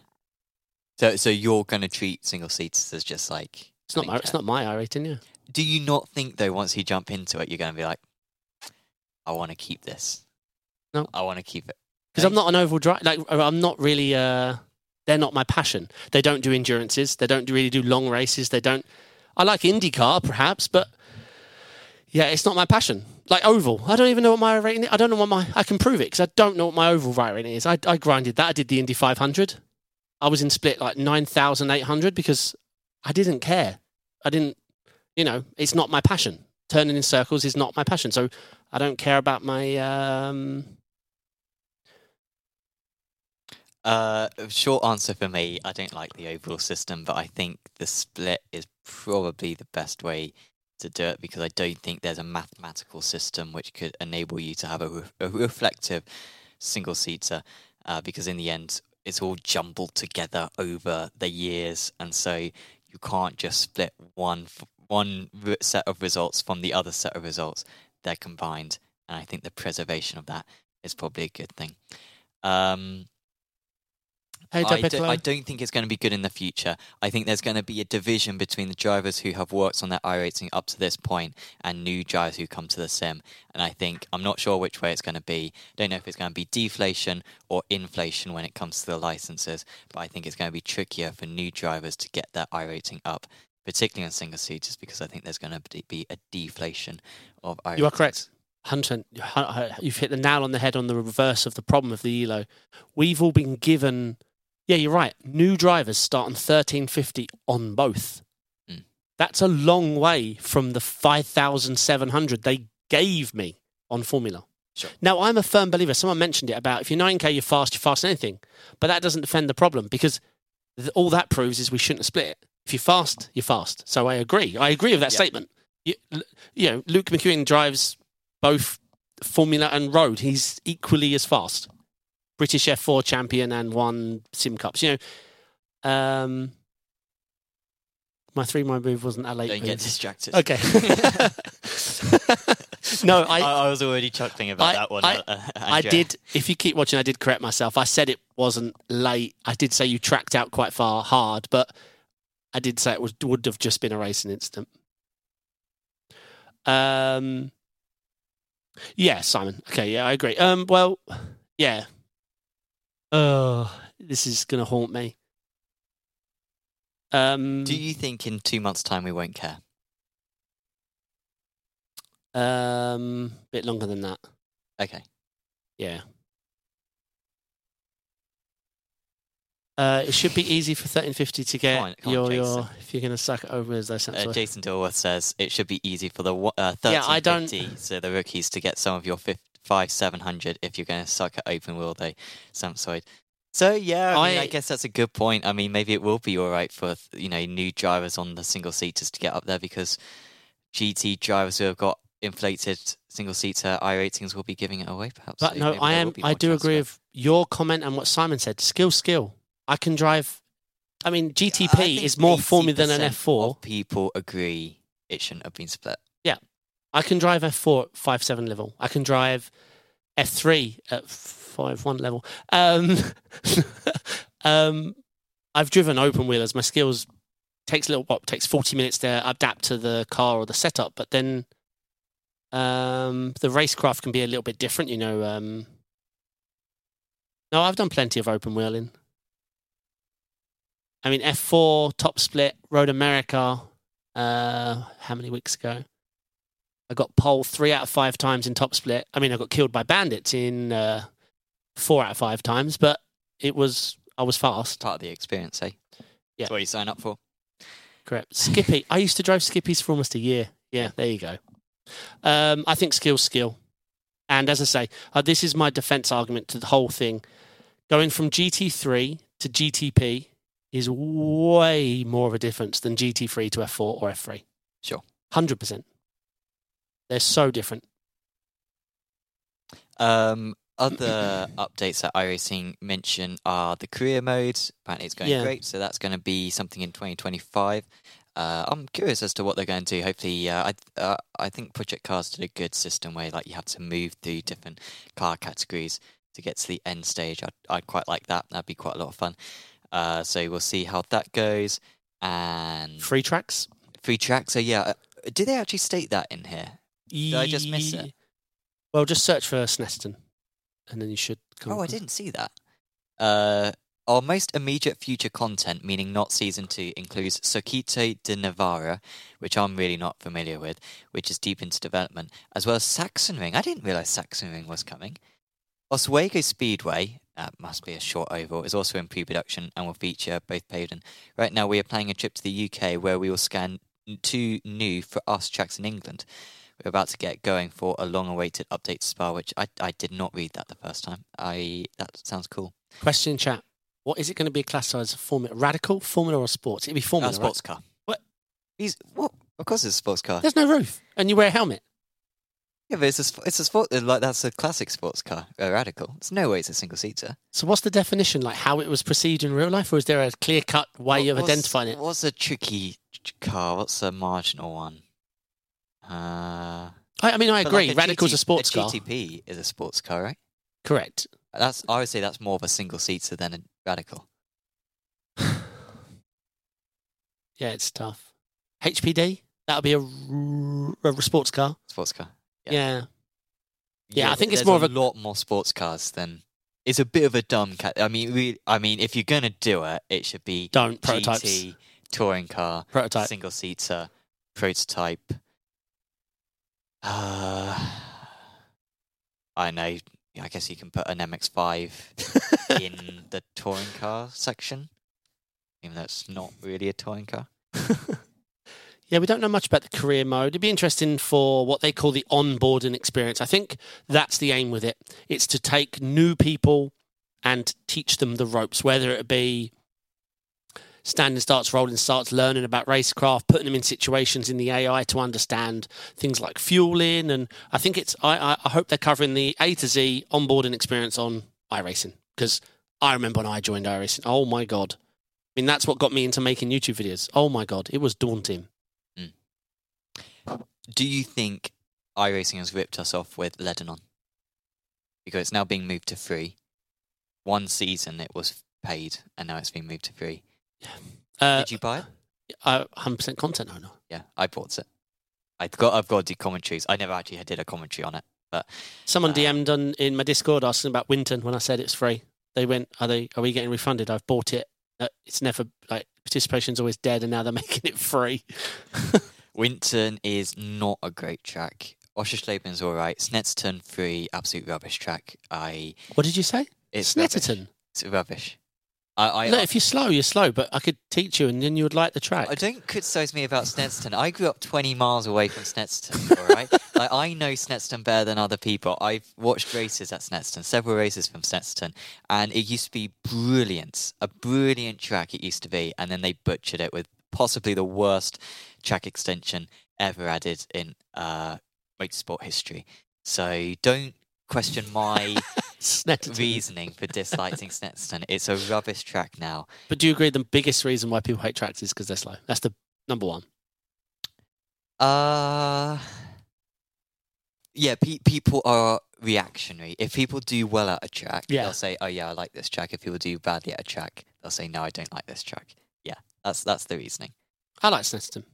So, so you're going to treat single seats as just like It's not my. It's not my iRating. Yeah. Do you not think though, once you jump into it, you're going to be like, I want to keep this. No. I want to keep it. Because I'm not an oval driver. Like I'm not really. Uh, they're not my passion. They don't do endurances. They don't really do long races. They don't. I like IndyCar perhaps, but yeah, it's not my passion. Like oval, I don't even know what my rating. is. I don't know what my. I can prove it because I don't know what my oval rating is. I, I grinded that. I did the Indy 500. I was in split like nine thousand eight hundred because I didn't care. I didn't. You know, it's not my passion. Turning in circles is not my passion. So I don't care about my. Um, Uh, short answer for me, I don't like the overall system, but I think the split is probably the best way to do it because I don't think there's a mathematical system which could enable you to have a, re- a reflective single seater. Uh, because in the end, it's all jumbled together over the years, and so you can't just split one one set of results from the other set of results. They're combined, and I think the preservation of that is probably a good thing. Um, hey, I, do, I don't think it's going to be good in the future. I think there's going to be a division between the drivers who have worked on their iRating up to this point and new drivers who come to the sim. And I think, I'm not sure which way it's going to be. don't know if it's going to be deflation or inflation when it comes to the licenses, but I think it's going to be trickier for new drivers to get their iRating up, particularly on single seaters, because I think there's going to be a deflation of iRating. You are correct. Hunter, you've hit the nail on the head on the reverse of the problem of the ELO. We've all been given, yeah, you're right. New drivers start on 1350 on both. Mm. That's a long way from the 5,700 they gave me on Formula. Sure. Now, I'm a firm believer. Someone mentioned it about if you're 9K, you're fast, you're fast anything. But that doesn't defend the problem because th- all that proves is we shouldn't have split it. If you're fast, you're fast. So I agree. I agree with that Yeah. statement. You, you know, Luke McEwen drives both Formula and road. He's equally as fast. British F4 champion and won Sim Cups. You know, um, my three mile move wasn't a late Don't move. get distracted. Okay. *laughs* no, I, I, I was already chuckling about I- that one. I- uh, I did. If you keep watching, I did correct myself. I said it wasn't late. I did say you tracked out quite far hard, but I did say it was, would have just been a racing incident. Um. Yeah, Simon. Okay, yeah, I agree. Um. Well, yeah. Oh, this is gonna haunt me. Um. Do you think in two months' time we won't care? Um. Bit longer than that. Okay. Yeah. Uh, it should be easy for thirteen fifty to get Come on- come your your if you're gonna suck it over as they Uh, Jason Dilworth says it should be easy for the uh, Yeah, I don't- 1350, so the rookies to get some of your fif- five seven hundred if you're going to suck at open wheel eh, they Samsoid. So yeah, I, mean, I- I guess that's a good point. I mean, maybe it will be all right for you know new drivers on the single seaters to get up there because GT drivers who have got inflated single seater iRatings will be giving it away. Perhaps. But So no, I am. I do agree with your comment and what Simon said. Skill, skill. I can drive. I mean, GTP think is more Formula than an F4. of People agree it shouldn't have been split. I can drive F4 at five seven level. I can drive F3 at five one level. Um, *laughs* um, I've driven open wheelers. My skills takes a little takes forty minutes to adapt to the car or the setup, but then um, the racecraft can be a little bit different. You know. Um, no, I've done plenty of open wheeling. I mean, F4 top split Road America. Uh, how many weeks ago? I got pole three out of five times in top split. I mean, I got killed by bandits in uh, four out of five times, but it was I was fast. Part of the experience, eh? Yeah. That's what you sign up for. Correct. Skippy. I used to drive Skippies for almost a year. Yeah, there you go. Um, I think skill, skill, and as I say, uh, this is my defense argument to the whole thing. Going from GT3 to GTP is way more of a difference than GT3 to F4 or F3. Sure. hundred percent. They're so different. Um, other *clears throat* updates that I iRacing mention are the career mode. Apparently, it's going Yeah. great, so that's going to be something in 2025. Uh, I'm curious as to what they're going to do. Hopefully, uh, I uh, I think Project Cars did a good system where like you have to move through different car categories to get to the end stage. I'd, I'd quite like that. That'd be quite a lot of fun. Uh, so we'll see how that goes. And Free tracks. free track. So yeah, uh, did they actually state that in here? Did I just miss it? Well, just search for Snetterton, and then you should. Come Oh, I didn't see that. Uh, our most immediate future content, meaning not season two, includes Circuito de Navarra, which I'm really not familiar with, which is deep into development, as well as Sachsenring. I didn't realize Sachsenring was coming. Oswego Speedway, that must be a short oval, is also in pre-production and will feature both paved and. Right now, we are planning a trip to the UK where we will scan two new for us tracks in England. We're about to get going for a long-awaited update to Spa, which I, I did not read that the first time. I that sounds cool. Question in chat. What is it going to be classified as a formula? Radical, formula, or sports? It'd be Uh, formula. sports car. What? He's what? Of course, it's a sports car. There's no roof, and you wear a helmet. Yeah, but it's a it's a sport like that's a classic sports car. A radical. It's no way it's a single seater. So, what's the definition? Like how it was perceived in real life, or is there a clear cut way of identifying it? What's a tricky car? What's a marginal one? Uh, I, I mean, I agree. like Radical's GT a sports car. GTP is a sports car, right? Correct. That's I would say that's more of a single seater than a radical. *sighs* Yeah, it's tough. HPD. that would be a, sports car. Sports car. Yeah. Yeah. Yeah, I think it's more of a lot more sports cars than. It's a bit of a dumb cat. I mean, we. I mean, if you're gonna do it, it should be Don't prototypes. GT, touring car, Prototype. single seater, prototype. Uh, I know. I guess you can put an MX-5 *laughs* in the touring car section, even though it's not really a touring car. *laughs* Yeah, we don't know much about the career mode. It'd be interesting for what they call the onboarding experience. I think that's the aim with it. It's to take new people and teach them the ropes, whether it be standing starts, rolling starts, learning about racecraft, putting them in situations in the AI to understand things like fueling. And I think it's, I, I hope they're covering the A to Z onboarding experience on iRacing because I remember when I joined iRacing. Oh my God. I mean, that's what got me into making YouTube videos. Oh my God. It was daunting. Mm. Do you think iRacing has ripped us off with Lebanon? Because it's now being moved to free. One season it was paid, and now it's been moved to free. Uh, Did you buy it? uh, 100% content owner. Yeah, I bought it. I've got I've got to do commentaries. I never actually did a commentary on it. But someone Uh, DM'd on, in my Discord asking about Winton when I said it's free. They went, "Are they? Are we getting refunded? I've bought it. Uh, it's never like participation's always dead, and now they're *laughs* making it free." *laughs* Winton is not a great track. Oschersleben all right. Snetterton free, absolute rubbish track. I What did you say? it's rubbish. Snetterton. It's rubbish. I I, Look, if you're slow, you're slow, but I could teach you, and then you would like the track. I don't criticise me about Snetterton. I grew up 20 miles away from Snetterton, all right? *laughs* like, I know Snetterton better than other people. I've watched races at Snetterton, several races from Snetterton, and it used to be brilliant. A brilliant track it used to be, and then they butchered it with possibly the worst track extension ever added in uh, motorsport history. So don't question my *laughs* Snetterton. reasoning for disliking Snetterton. It's a rubbish track now. But do you agree the biggest reason why people hate tracks is because they're slow? That's the number one. Uh yeah, pe- people are reactionary. If people do well at a track, Yeah. they'll say, "Oh yeah, I like this track." If people do badly at a track, they'll say, "No, I don't like this track." Yeah, that's that's the reasoning. I like Snetterton.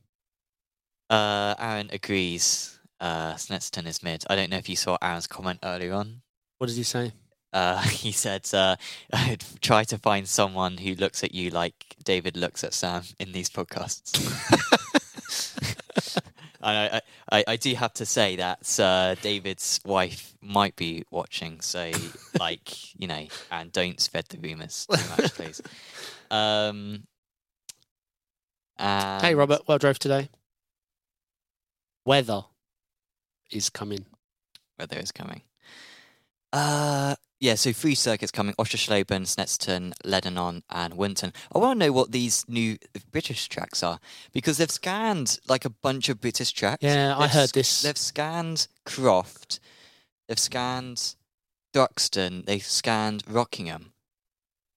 Uh, Aaron agrees. Uh, Snetterton is mid. I don't know if you saw Aaron's comment earlier on. What did he say? Uh, *laughs* he said, uh, *laughs* "Try to find someone who looks at you like David looks at Sam in these podcasts." *laughs* I, I, I, I do have to say that uh, David's wife might be watching, so like you know, and don't spread the rumors too much, please. Um, hey, Robert. Well drove today. Weather is coming. weather is coming. Uh, yeah, so three circuits coming: Oschersleben, Snetterton, Lebanon, and Winton. I want to know what these new British tracks are because they've scanned like a bunch of British tracks. Yeah, I They've heard sc- this. They've scanned Croft, they've scanned Thruxton, they've scanned Rockingham,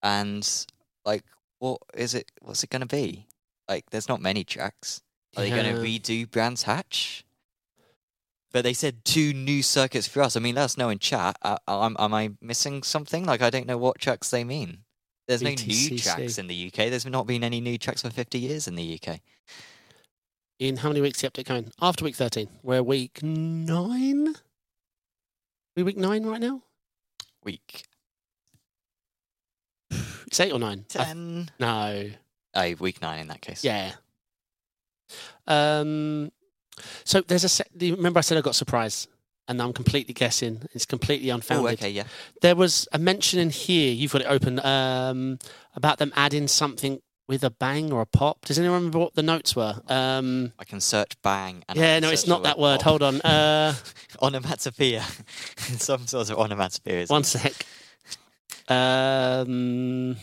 and like, what is it? What's it going to be? Like, there's not many tracks. Are they going to redo Brands Hatch? But they said two new circuits for us. I mean, let us know in chat. Uh, am, am I missing something? Like, I don't know what tracks they mean. There's no new tracks in the UK. There's not been any new tracks for 50 years in the UK. In how many weeks is the update coming? After week 13. We're week nine? We week nine right now? Week It's eight or nine? I- 10. no. Oh, week 9 in that case. Yeah. Um. So there's a. Se- remember I said I got surprised, and I'm completely guessing. It's completely Oh, unfounded. okay, yeah. There was a mention in here. You've got it open. Um, about them adding something with a bang or a pop. Does anyone remember what the notes were? Um. I can search bang. And Yeah, no, it's not that word. pop. Hold on. Uh, *laughs* Onomatopoeia. *laughs* Some sort of onomatopoeia. one sec. Um.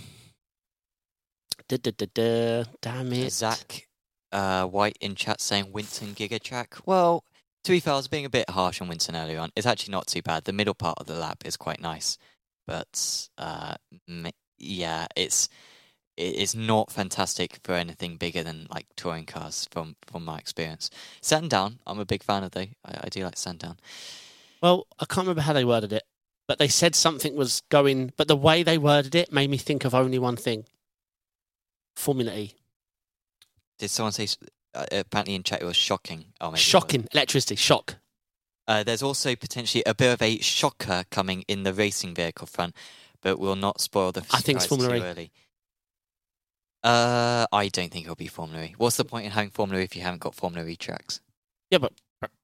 Da, da, da, da. Damn it. Zach uh, White in chat saying Winton Giga track. Well, to be fair, I was being a bit harsh on Winton earlier on. It's actually not too bad. The middle part of the lap is quite nice, but uh, yeah, it's it's not fantastic for anything bigger than like touring cars from from my experience. Sandown, I'm a big fan of though. I, I do like Sandown. Well, I can't remember how they worded it, but they said something was going. But the way they worded it made me think of only one thing: Formula E. Did someone say? Uh, apparently in chat it was shocking. Oh, maybe it. Shocking electricity, shock. Uh, there's also potentially a bit of a shocker coming in the racing vehicle front, but we'll not spoil the I think it's surprise Formula too E. early. Uh, I don't think it'll be Formula E. What's the point in having Formula E if you haven't got Formula E tracks? Yeah, but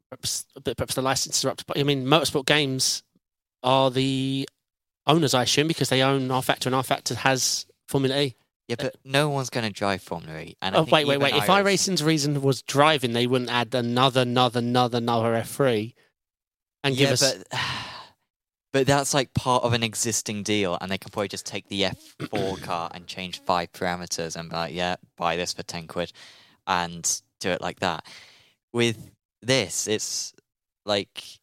perhaps, but perhaps the licenses are up to. I mean, Motorsport Games are the owners, I assume, because they own rFactor, and rFactor has Formula E. Yeah, but no one's going to drive Formula E. And I Oh think wait, wait, wait! If iRacing- iRacing's reason was driving, they wouldn't add another, another, another, another F3 and give yeah, us. but *sighs* but that's like part of an existing deal, and they can probably just take the F4 *clears throat* car and change five parameters and be like, yeah, buy this for ten quid, and do it like that. With this, it's like.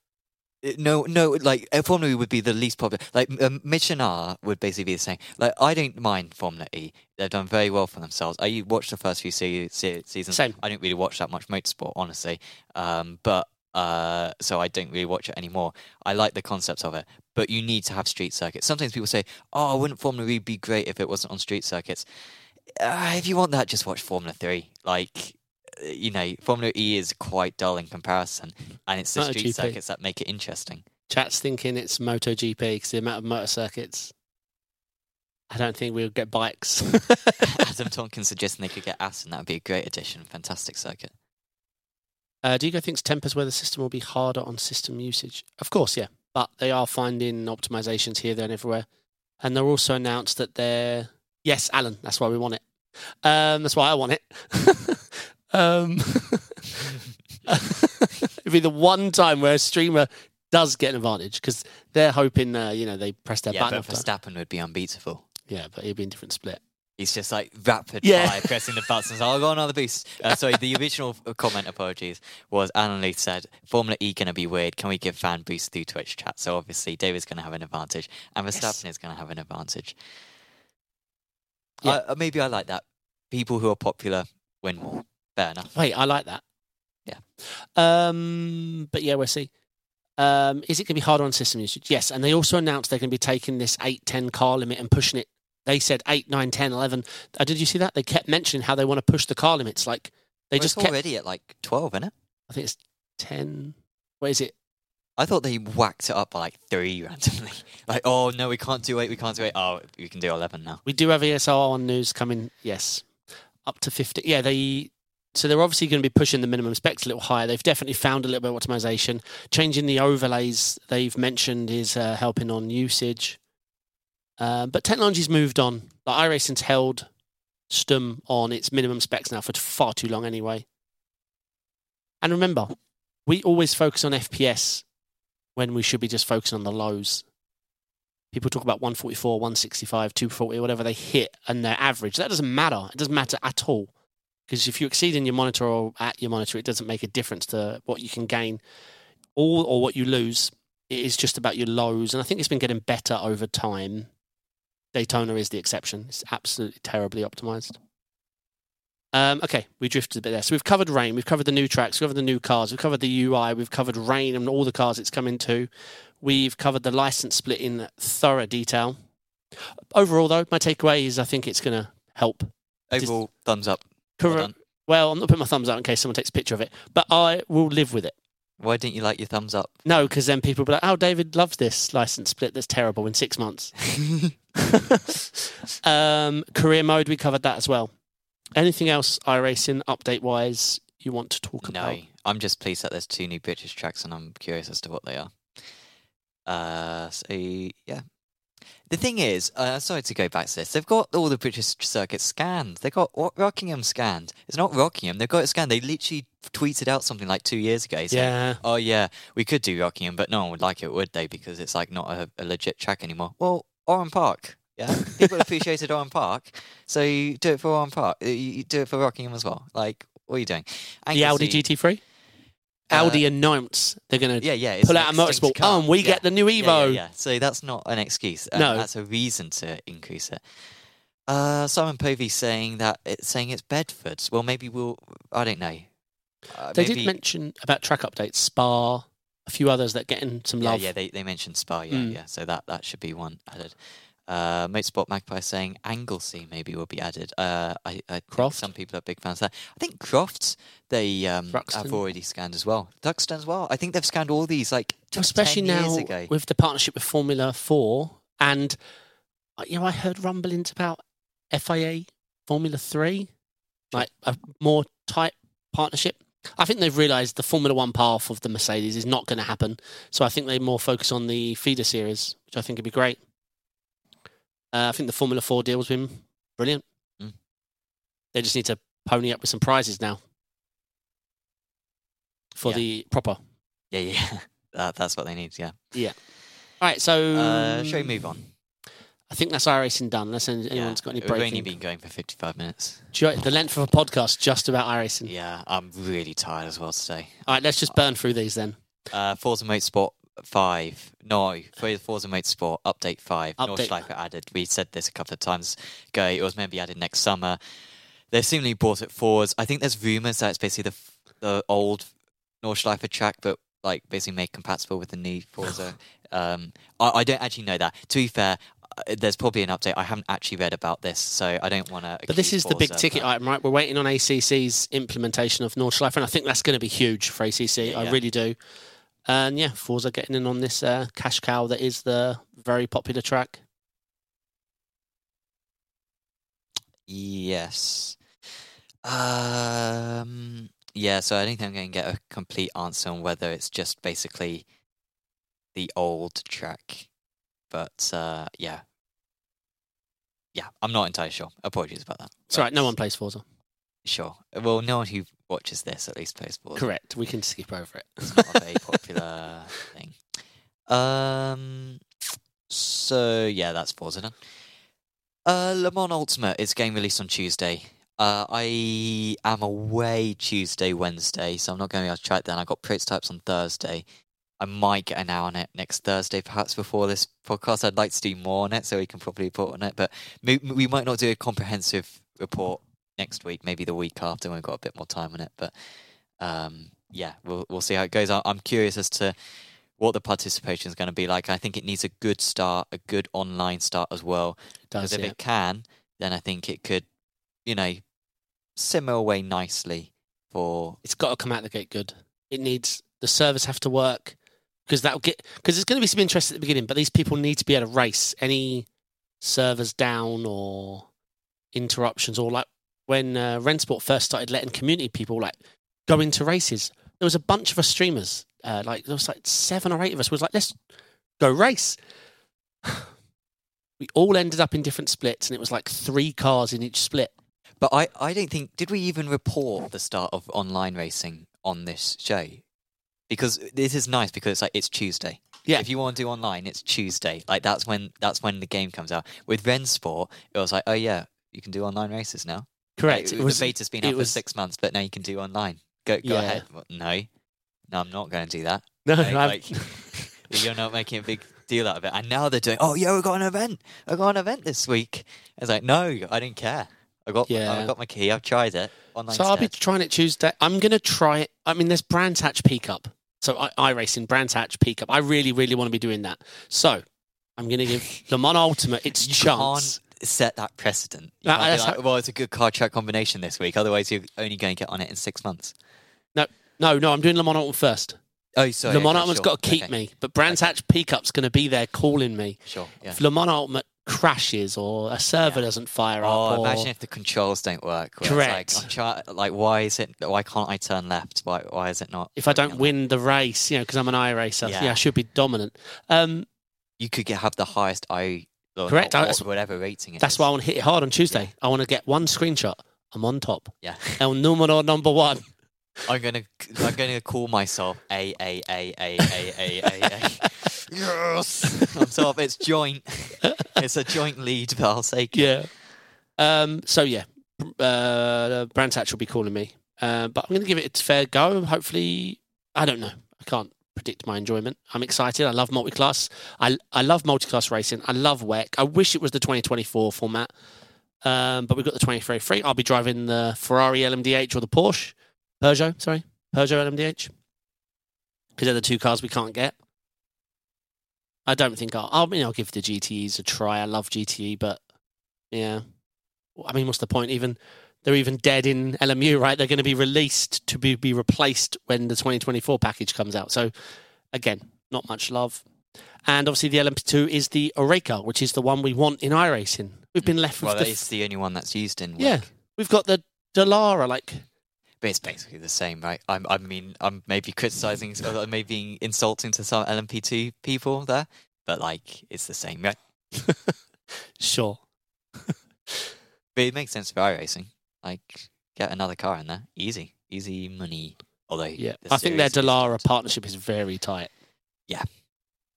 No, no, like Formula E would be the least popular. Like um, Mission R would basically be the same. Like I don't mind Formula E; they've done very well for themselves. I watched the first few se- se- seasons. Same. I didn't really watch that much motorsport, honestly. Um, but uh, so I don't really watch it anymore. I like the concept of it, but you need to have street circuits. Sometimes people say, "Oh, wouldn't Formula E be great if it wasn't on street circuits?" Uh, if you want that, just watch Formula Three. Like, you know, Formula E is quite dull in comparison, and it's the street circuits that make it interesting. Chat's thinking it's MotoGP because the amount of motor circuits. I don't think we'll get bikes. *laughs* Adam Tompkins suggesting they could get Aston. That would be a great addition. Fantastic circuit. uh, do you go thinks tempers where the system will be harder on system usage? Of course, yeah. But they are finding optimizations here, there, and everywhere. And they're also announced that they're yes, Alan. That's why we want it. Um, that's why I want it. *laughs* um, *laughs* it'd be the one time where a streamer does get an advantage because they're hoping, uh, you know, they press their yeah, button. but time. Verstappen would be unbeatable. Yeah, but it'd be a different split. He's just like rapid Yeah. fire pressing the buttons. I'll go another boost. Uh, sorry, the original *laughs* comment, apologies, was Alan Lee said, Formula E going to be weird. Can we give fan boosts through Twitch chat? So obviously, David's going to have an advantage, and Verstappen is going to have an advantage. Yeah. Maybe I like that. People who are popular win more. Fair enough. Wait, I like that. Yeah. Um, but yeah, we'll see. Um, is it going to be harder on system usage? Yes. And they also announced they're going to be taking this 8, 10 car limit and pushing it. They said 8, 9, 10, 11. Uh, did you see that? They kept mentioning how they want to push the car limits. Like, they Well, just kept. already at like 12, isn't it? I think it's 10. What is it? I thought they whacked it up by like three *laughs* randomly. like, oh no, we can't do eight, we can't do eight. Oh, we can do 11 now. We do have ESR on news coming. Yes. Up to 50. Yeah, they. So they're obviously going to be pushing the minimum specs a little higher. They've definitely found a little bit of optimization. Changing the overlays they've mentioned is uh, helping on usage. Uh, but technology's moved on. Like iRacing's held STUM on its minimum specs now for far too long anyway. And remember, we always focus on FPS when we should be just focusing on the lows. People talk about 144, 165, 240, whatever they hit and their average. That doesn't matter. It doesn't matter at all. Because if you exceed in your monitor or at your monitor, it doesn't make a difference to what you can gain all or what you lose. It is just about your lows. And I think it's been getting better over time. Daytona is the exception. It's absolutely terribly optimized. Um, okay, we drifted a bit there. So we've covered rain, we've covered the new tracks, we've covered the new cars, we've covered the UI, we've covered rain and all the cars it's coming to. We've covered the license split in thorough detail. Overall, though, my takeaway is I think it's going to help. Overall, thumbs up. Well Correct. Well, I'm not putting my thumbs up in case someone takes a picture of it, but I will live with it. Why didn't you like your thumbs up? No, because then people will be like, "Oh, David loves this license split. That's terrible." In six months, *laughs* *laughs* um, career mode we covered that as well. Anything else iRacing update wise you want to talk No, about? No, I'm just pleased that there's two new British tracks, and I'm curious as to what they are. Uh, so yeah. The thing is, uh, sorry to go back to this. They've got all the British circuits scanned. They've got Rockingham scanned. It's not Rockingham. They've got it scanned. They literally tweeted out something like two years ago. Saying, yeah. Oh yeah, we could do Rockingham, but no one would like it, would they? Because it's like not a, a legit track anymore. Well, Oran Park. Yeah, people appreciated Oran Park, so you do it for Oran Park. Uh, you do it for Rockingham as well. Like, what are you doing? And the Audi GT3. Audi uh, announce they're going to yeah, yeah, pull out a motorsport. Oh, and we yeah. get the new Evo. Yeah, yeah, yeah. So that's not an excuse. Uh, no. That's a reason to increase it. Uh, Simon Povey saying that it's saying it's Bedford. Well, maybe we'll. I don't know. Uh, they maybe... did mention about track updates, Spa, a few others that getting some love. Yeah, yeah they, they mentioned Spa. Yeah, mm. yeah. So that that should be one added. Uh, Motorsport Magpie saying Anglesey maybe will be added. Uh, I, I Croft? some people are big fans of that. I think Crofts they um, have already scanned as well. Thruxton as well. I think they've scanned all these like especially 10 years now with the partnership with Formula Four, and uh, you know, I heard rumblings about FIA Formula Three, like a more tight partnership. I think they've realised the Formula One path of the Mercedes is not going to happen, so I think they more focus on the feeder series, which I think would be great. Uh, I think the Formula Four deal's been brilliant. Mm. They just need to pony up with some prizes now for Yeah. the proper. Yeah, yeah. *laughs* That, that's what they need. Yeah. Yeah. All right, so Uh, shall we move on? I think that's iRacing done. Unless any- anyone's yeah. got any We've only been going for 55 minutes. Do you- The length of a podcast just about iRacing. Yeah, I'm really tired as well today. All right, let's just burn through these then. Uh, Forza Motorsport 5. No, for the Forza Motorsport Update 5. Update. Nordschleife added. We said this a couple of times ago. It was meant to be added next summer. They've seemingly brought it forwards. I think there's rumours that it's basically the, the old Nordschleife track, but like basically made compatible with the new Forza. *sighs* um, I, I don't actually know that. To be fair, uh, there's probably an update. I haven't actually read about this, so I don't want to. But this is the big ticket item, right? We're waiting on ACC's implementation of Nordschleife, and I think that's going to be huge for ACC. Yeah, I yeah. really do. And yeah, Forza getting in on this uh, cash cow that is the very popular track. Yes. Um. Yeah. So I don't think I'm going to get a complete answer on whether it's just basically the old track, but uh, yeah, yeah. I'm not entirely sure. Apologies about that. It's all right, no one plays Forza. Sure. Well, no one who watches this at least plays Forza. Correct. We can skip over it. It's not a very popular *laughs* thing. Um. So yeah, that's Forza done. Uh, Le Mans Ultimate is getting released on Tuesday. Uh, I am away Tuesday, Wednesday, so I'm not going to be able to try it then. I got prototypes on Thursday. I might get an hour on it next Thursday, perhaps before this podcast. I'd like to do more on it so we can probably report on it, but we, we might not do a comprehensive report next week. Maybe the week after when we've got a bit more time on it. But um, yeah, we'll we'll see how it goes. I- I'm curious as to what the participation is going to be like. I think it needs a good start, a good online start as well. Does Because if yeah. it can, then I think it could, you know, simmer away nicely for. It's got to come out the gate good. It needs the servers have to work because that'll get because there's going to be some interest at the beginning, but these people need to be able to race any servers down or interruptions or like when uh, Rennsport first started letting community people like go into races. There was a bunch of us streamers, uh, like there was like seven or eight of us. Was like, let's go race. *sighs* we all ended up in different splits, and it was like three cars in each split. But I, I don't think did we even report the start of online racing on this show? Because this is nice because it's like it's Tuesday. Yeah. If you want to do online, it's Tuesday. Like that's when that's when the game comes out. With Rennsport, it was like, oh yeah, you can do online races now. Correct. Like, it was the beta's been it out for six months, but now you can do online. Go go Yeah. ahead. No, no, I'm not going to do that. no, Like, I'm- like, *laughs* you're not making a big deal out of it. And now they're doing, oh yeah, we got an event. I got an event this week. It's like, no, I didn't care. I got Yeah. I got my key. I've tried it online. So I'll be trying it Tuesday. I'm going to try it. I mean, there's Brands Hatch Peak Up. So I, I racing Brands Hatch Peak Up. I really, really want to be doing that. So I'm going to give *laughs* Le Mans Ultimate its You chance. Set that precedent. You That- can't be that's like, how- well, it's a good car track combination this week. Otherwise, you're only going to get on it in six months. No, no, no. I'm doing Le Mans Ultimate first. Oh, sorry. Le Mans okay, Ultimate's sure. got to keep Okay, me, but Brands Okay. Hatch Peakup's going to be there calling me. Sure. Yeah. If Le Mans Ultimate crashes or a server Yeah. doesn't fire Oh, up, or imagine if the controls don't work. Correct. Like, I'm try- like, why is it? Why can't I turn left? Why? Why is it not? if I don't on win the race, you know, because I'm an iRacer, yeah. Yeah. I should be dominant. Um. You could get, have the highest I. or Correct, not- that's- whatever rating it that's is. why I want to hit it hard on Tuesday. I want to get one screenshot. I'm on top. Yeah. *laughs* El numero number one. *laughs* I'm gonna I'm gonna call myself A A A A A A A A. *laughs* Yes, on top. It's joint. It's a joint lead, but I'll say Yeah. Um, so yeah, uh, Brands Hatch will be calling me, uh, but I'm going to give it its fair go. Hopefully, I don't know. I can't predict my enjoyment. I'm excited. I love multi-class. I I love multi-class racing. I love WEC. I wish it was the 2024 format, um, but we've got the 2023. I'll be driving the Ferrari LMDH or the Porsche Peugeot. Sorry, Peugeot LMDH, because they're the two cars we can't get. I don't think I'll. I mean, I'll give the GTEs a try. I love GTE, but yeah. I mean, what's the point? Even they're even dead in LMU, right? They're going to be released to be, be replaced when the 2024 package comes out. So, again, not much love. And obviously, the LMP2 is the Oreca, which is the one we want in iRacing. We've been left with Well, the. that is the only one that's used in. yeah, WEC. we've got the Dallara. Like, but it's basically the same, right? I'm, I mean, I'm maybe criticizing, maybe insulting to some LMP2 people there, but like, it's the same, right? *laughs* sure. But it makes sense for iRacing. Like, get another car in there. Easy. Easy money. Although, Yeah, the I think their Dallara partnership is very tight. Yeah,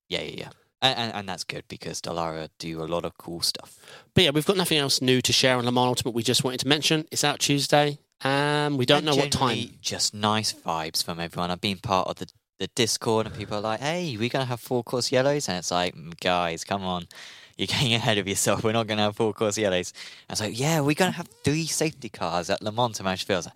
yeah, yeah. And, and, and that's good because Dallara do a lot of cool stuff. But yeah, we've got nothing else new to share on Le Mans Ultimate. We just wanted to mention it's out Tuesday. Um, we don't And know what time. Just nice vibes from everyone. I've been part of the, the Discord, and people are like, "Hey, we're gonna have four course yellows," and it's like, "Mm, guys, come on, you're getting ahead of yourself. We're not gonna have four course yellows. And it's like, "Yeah, we're gonna have three safety cars at Le Mans to manage fields."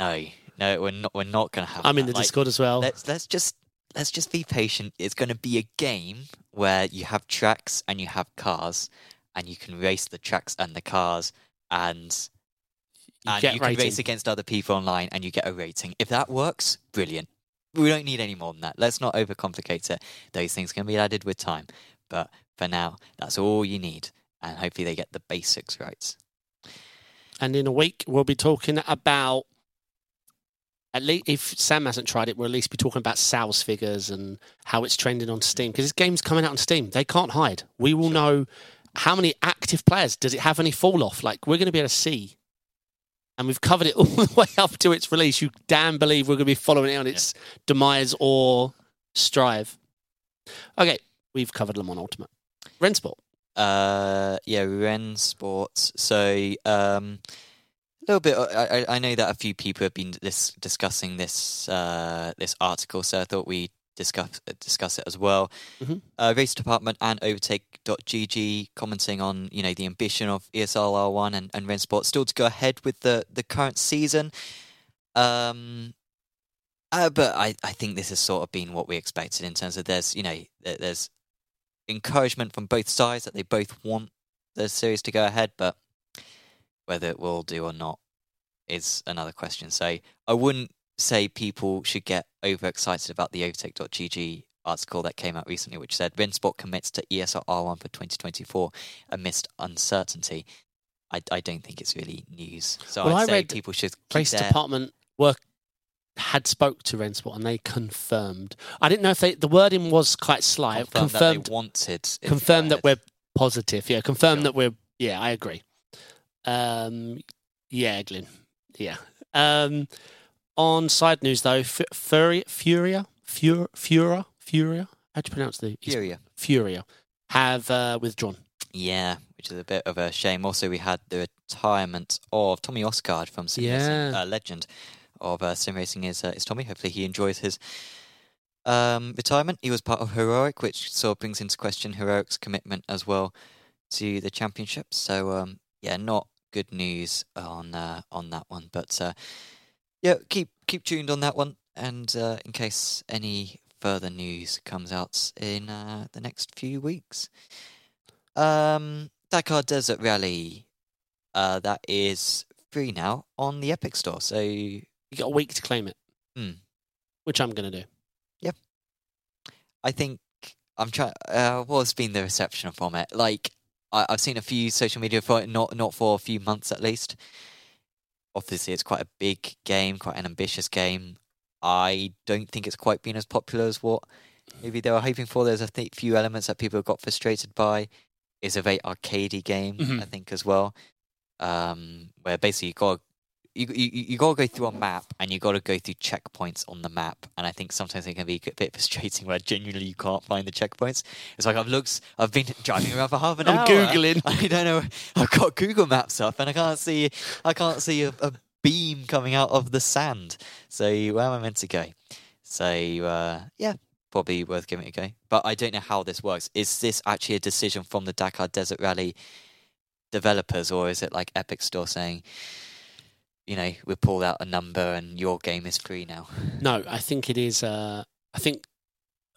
No, no, we're not. We're not gonna have. I'm in the Like, Discord as well. Let's let's just let's just be patient. It's going to be a game where you have tracks and you have cars, and you can race the tracks and the cars, and You and get you can rating. race against other people online, and you get a rating. If that works, brilliant. We don't need any more than that. Let's not overcomplicate it. Those things can be added with time, but for now, that's all you need, and hopefully they get the basics right. And in a week, we'll be talking about. At least, if Sam hasn't tried it, we'll at least be talking about sales figures and how it's trending on Steam. Because this game's coming out on Steam, they can't hide. We will know how many active players. Does it have any fall off? Like we're going to be able to see. And we've covered it *laughs* all the way up to its release. You damn believe we're going to be following it on its demise or strive. Okay, we've covered Le Mans Ultimate. Rennsport. Uh, yeah, Ren Sports. So, um, a little bit. I, I- know that a few people have been dis- discussing this uh, this article, so I thought we discuss discuss it as well. Mhm. Uh, Race Department and Overtake.gg commenting on you know the ambition of ESL R1 and, and Ren Sports still to go ahead with the the current season. Um, uh, but I, I think this has sort of been what we expected in terms of there's you know there's encouragement from both sides that they both want the series to go ahead, but whether it will do or not is another question. So I wouldn't say people should get overexcited about the Overtake.gg article that came out recently, which said Rennsport commits to E ESL R1 for 2024 amidst uncertainty. I, I don't think it's really news. So Well, I'd I say people should keep Race their Department work had spoke to Rennsport and they confirmed. I didn't know if they the wording was quite slight. confirmed, Confirmed, that they wanted confirmed that we're positive. Yeah, confirmed Sure. that we're. Yeah, I agree. Um, yeah, Glyn. Yeah. Um, on side news though, F- Furia, Furia, Fur, Fura, Furia. How do you pronounce the Furia. Furia? Have uh, withdrawn. Yeah, which is a bit of a shame. Also, we had the retirement of Tommy Oscard from Sim Yeah. Uh, legend of uh, Sim Racing is, uh, is Tommy. Hopefully, he enjoys his um, retirement. He was part of Heroic, which sort of brings into question Heroic's commitment as well to the championship. So, um, yeah, not good news on uh, on that one. But uh, yeah, keep keep tuned on that one, and uh, in case any further news comes out in uh, the next few weeks. Um, Dakar Desert Rally, uh, that is free now on the Epic Store. So You got a week to claim it, Hmm. which I'm going to do. Yep. I think I'm trying. Uh, what's been the reception from it? Like, I, I've seen a few social media for it, not not for a few months at least. Obviously, it's quite a big game, quite an ambitious game. I don't think it's quite been as popular as what maybe they were hoping for. There's a th- few elements that people have got frustrated by. It's a very arcadey game, Mhm. I think, as well, um, where basically you got you, you you got to go through a map and you got to go through checkpoints on the map. And I think sometimes it can be a bit frustrating where genuinely you can't find the checkpoints. It's like I've looked, I've been *laughs* driving around for half an I'm hour. Googling. *laughs* I don't know. I've got Google Maps up and I can't see. I can't see a, a beam coming out of the sand. So where am I meant to go? So uh, yeah, probably worth giving it a go. But I don't know how this works. Is this actually a decision from the Dakar Desert Rally developers, or is it like Epic Store saying, you know, we pulled out a number and your game is free now? No, I think it is. Uh, I think.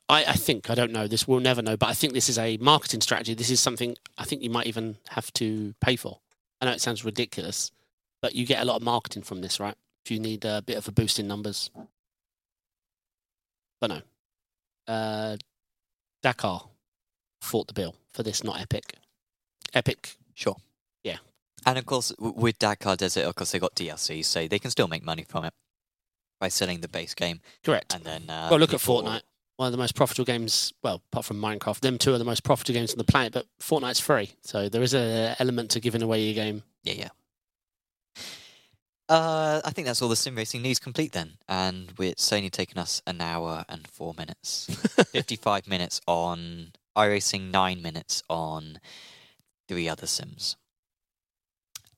I, I think I don't know. This we'll never know, but I think this is a marketing strategy. This is something I think you might even have to pay for. I know it sounds ridiculous, but you get a lot of marketing from this, right? If you need a bit of a boost in numbers, but no. Uh, Dakar fought the bill for this, not Epic. Epic, Sure. And of course, with Dakar Desert, of course, they got DLC, so they can still make money from it by selling the base game. correct. And then, uh, well, look at Fortnite. One of the most profitable games, well, apart from Minecraft, them two are the most profitable games on the planet, but Fortnite's free. So there is an element to giving away your game. Yeah, yeah. Uh, I think that's all the sim racing news complete then, and it's only taken us an hour and four minutes, *laughs* fifty-five minutes on iRacing, nine minutes on three other sims.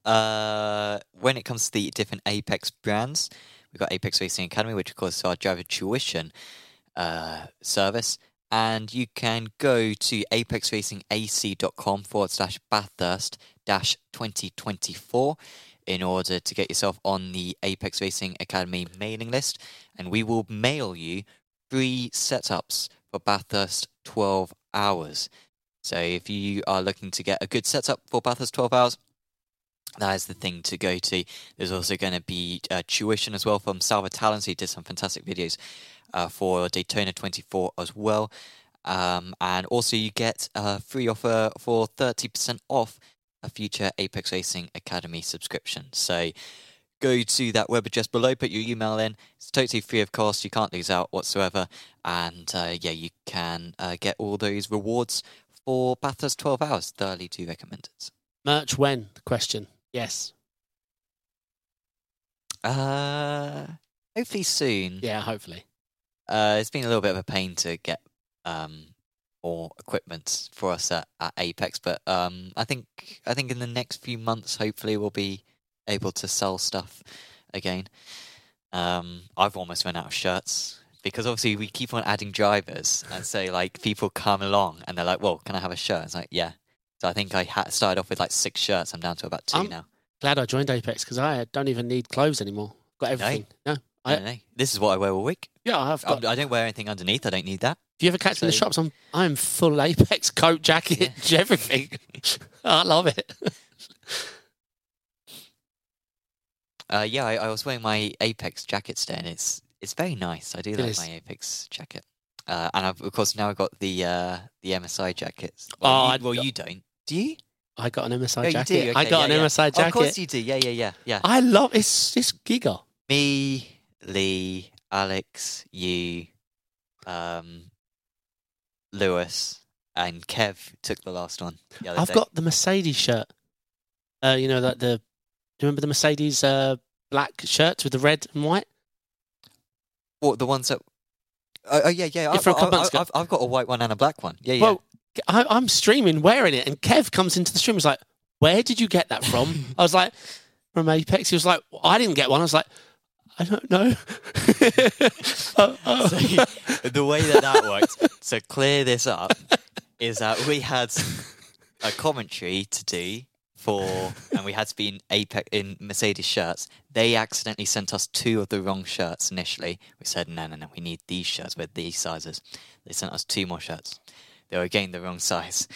Uh, when it comes to the different Apex brands, we've got Apex Racing Academy, which of course is our driver tuition uh, service, and you can go to apexracingac.com forward slash bathurst dash 2024 in order to get yourself on the Apex Racing Academy mailing list, and we will mail you free setups for Bathurst 12 hours. So if you are looking to get a good setup for Bathurst 12 hours, that is the thing to go to. There's also going to be uh, tuition as well from Salva Talons, who did some fantastic videos uh, for Daytona 24 as well. Um, and also, you get a free offer for 30% off a future Apex Racing Academy subscription. So go to that web address below, put your email in. It's totally free of cost. You can't lose out whatsoever. And uh, yeah, you can uh, get all those rewards for Bathurst 12 hours. Thoroughly do recommend it. Merch when? The question. Yes. Uh, hopefully soon. Yeah, hopefully. Uh, it's been a little bit of a pain to get um, more equipment for us at, at Apex, but um, I think I think in the next few months, hopefully, we'll be able to sell stuff again. Um, I've almost run out of shirts because obviously we keep on adding drivers, and so like people come along and they're like, "Well, can I have a shirt?" It's like, "Yeah." So I think I ha- started off with like six shirts. I'm down to about 2 Um, now. Glad I joined Apex because I don't even need clothes anymore. Got everything. No. I don't know. This is what I wear all week. Yeah, I've got. I'm- I don't wear anything underneath. I don't need that. if you ever catch me in the shops, I'm I'm full Apex coat, jacket, *laughs* everything. *laughs* I love it. *laughs* Uh, yeah, I, I was wearing my Apex jacket today, and it's it's very nice. I do It like is. my Apex jacket, uh, and I've, of course now I've got the uh, the MSI jackets. Oh, Well, you, well you don't, do you? I got an MSI Oh, you jacket. do. I got yeah, an yeah. MSI jacket. Of course you do. Yeah, yeah, yeah, yeah. I love it's it's giga. Me, Lee, Alex, you, um, Lewis, and Kev took the last one. The other I've day. got the Mercedes shirt. Uh, you know that the. Do you remember the Mercedes uh, black shirts with the red and white? what the ones that. Oh, oh yeah, yeah. I've, for a couple I've. I've, I've got a white one and a black one. Yeah, yeah. Well, I, I'm streaming wearing it, and Kev comes into the stream. He's like, "Where did you get that from?" *laughs* I was like, "From Apex." He was like, "I didn't get one." I was like, "I don't know." Oh, *laughs* oh. So, the way that that worked to clear this up is that we had a commentary to do for, and we had to be in Apex in Mercedes shirts. They accidentally sent us two of the wrong shirts initially. We said, no, no, no, we need these shirts with these sizes. They sent us two more shirts. They were again the wrong size.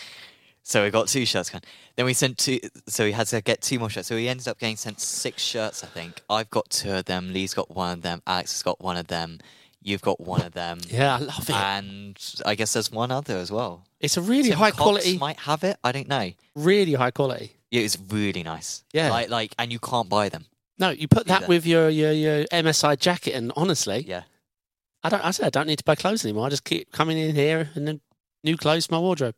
So we got two shirts. Then we sent two. So we had to get two more shirts. So we ended up getting sent six shirts. I think I've got two of them. Lee's got one of them. Alex has got one of them. You've got one of them. yeah, I love it. And I guess there's one other as well. it's a really Tim high Cox quality, Might have it. I don't know. really high quality. Yeah, it's really nice. Yeah. Like like, and you can't buy them. No, you put that Either. with your, your your MSI jacket, and honestly, Yeah. I don't. I said I don't need to buy clothes anymore. I just keep coming in here and then new clothes for my wardrobe.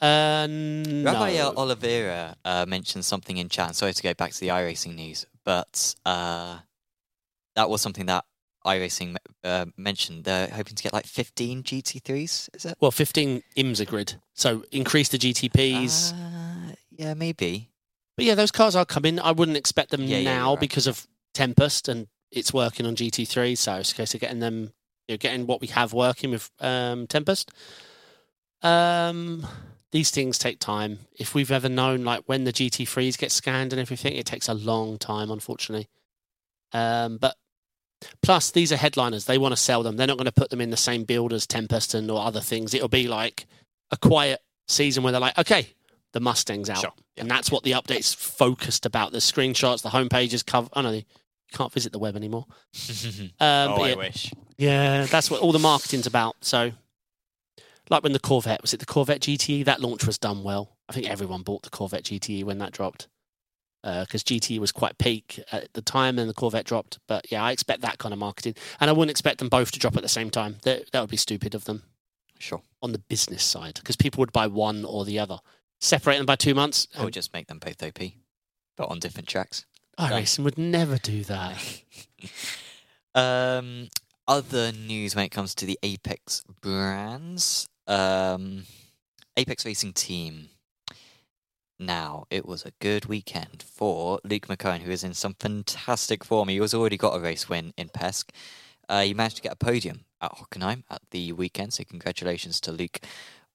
Uh, Rabbi no. Oliveira uh, mentioned something in chat. Sorry to go back to the iRacing news, but uh, that was something that iRacing uh, mentioned. They're hoping to get like 15 GT3s. Is it? Well, 15 IMSA grid. So increase the GTPs. Uh, yeah, maybe. but yeah, those cars are coming. I wouldn't expect them Yeah, yeah, now you're right. because of Tempest and it's working on GT3. So it's a case of getting them, you know, getting what we have working with um, Tempest. Um, these things take time. If we've ever known, like when the GT3s get scanned and everything, it takes a long time, unfortunately. Um, but plus, these are headliners. They want to sell them. They're not going to put them in the same build as Tempest and or other things. It'll be like a quiet season where they're like, okay, the Mustang's out. Sure. Yeah. And that's what the update's focused about. The screenshots, the homepages cover. Oh no, you can't visit the web anymore. *laughs* Um, oh, but I yeah, wish. yeah, that's what all the marketing's about. So, like when the Corvette was it the Corvette GTE? That launch was done well. I think everyone bought the Corvette GTE when that dropped because GTE was quite peak at the time, and the Corvette dropped. But yeah, I expect that kind of marketing, and I wouldn't expect them both to drop at the same time. That that would be stupid of them Sure. on the business side because people would buy one or the other. Separate them by two months. Or just make them both OP, but on different tracks. iRacing would never do that. *laughs* um, other news when it comes to the Apex brands. Um, Apex Racing Team. Now, it was a good weekend for Luke McCohen, who is in some fantastic form. He has already got a race win in PESC. Uh, he managed to get a podium at Hockenheim at the weekend, so congratulations to Luke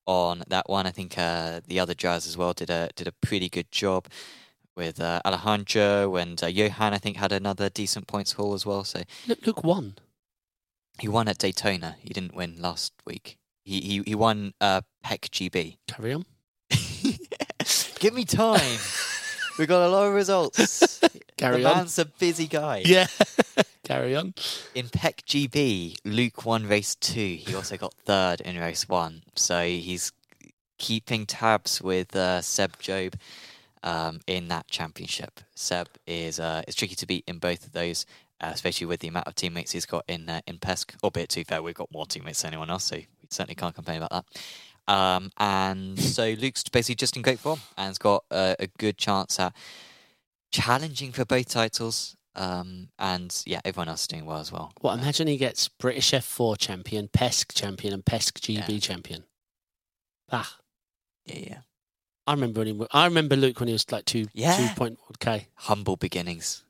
on that one. I think uh, the other drivers as well did a did a pretty good job with uh, Alejandro and uh, Johan. I think had another decent points haul as well. So Look, Luke won. he won at Daytona. He didn't win last week. He he he won uh, PESC GB. Carry on. *laughs* Give me time. we got a lot of results. *laughs* Carry the on. man's a busy guy. Yeah. *laughs* Carry on. In PESC GB, Luke won race two. He also got third in race one. So he's keeping tabs with uh, Seb Job um, in that championship. Seb is uh, it's tricky to beat in both of those, uh, especially with the amount of teammates he's got in uh, in PESC. Albeit, to be fair, we've got more teammates than anyone else, so we certainly can't complain about that. Um, and so Luke's basically just in great form and has got a, a good chance at challenging for both titles. Um, and yeah, everyone else is doing well as well. Well, Imagine he gets British F4 champion, PESC champion, and PESC GB Yeah. champion. Ah, Yeah, yeah. I remember when he. I remember Luke when he was like two Yeah. two point k. Humble beginnings.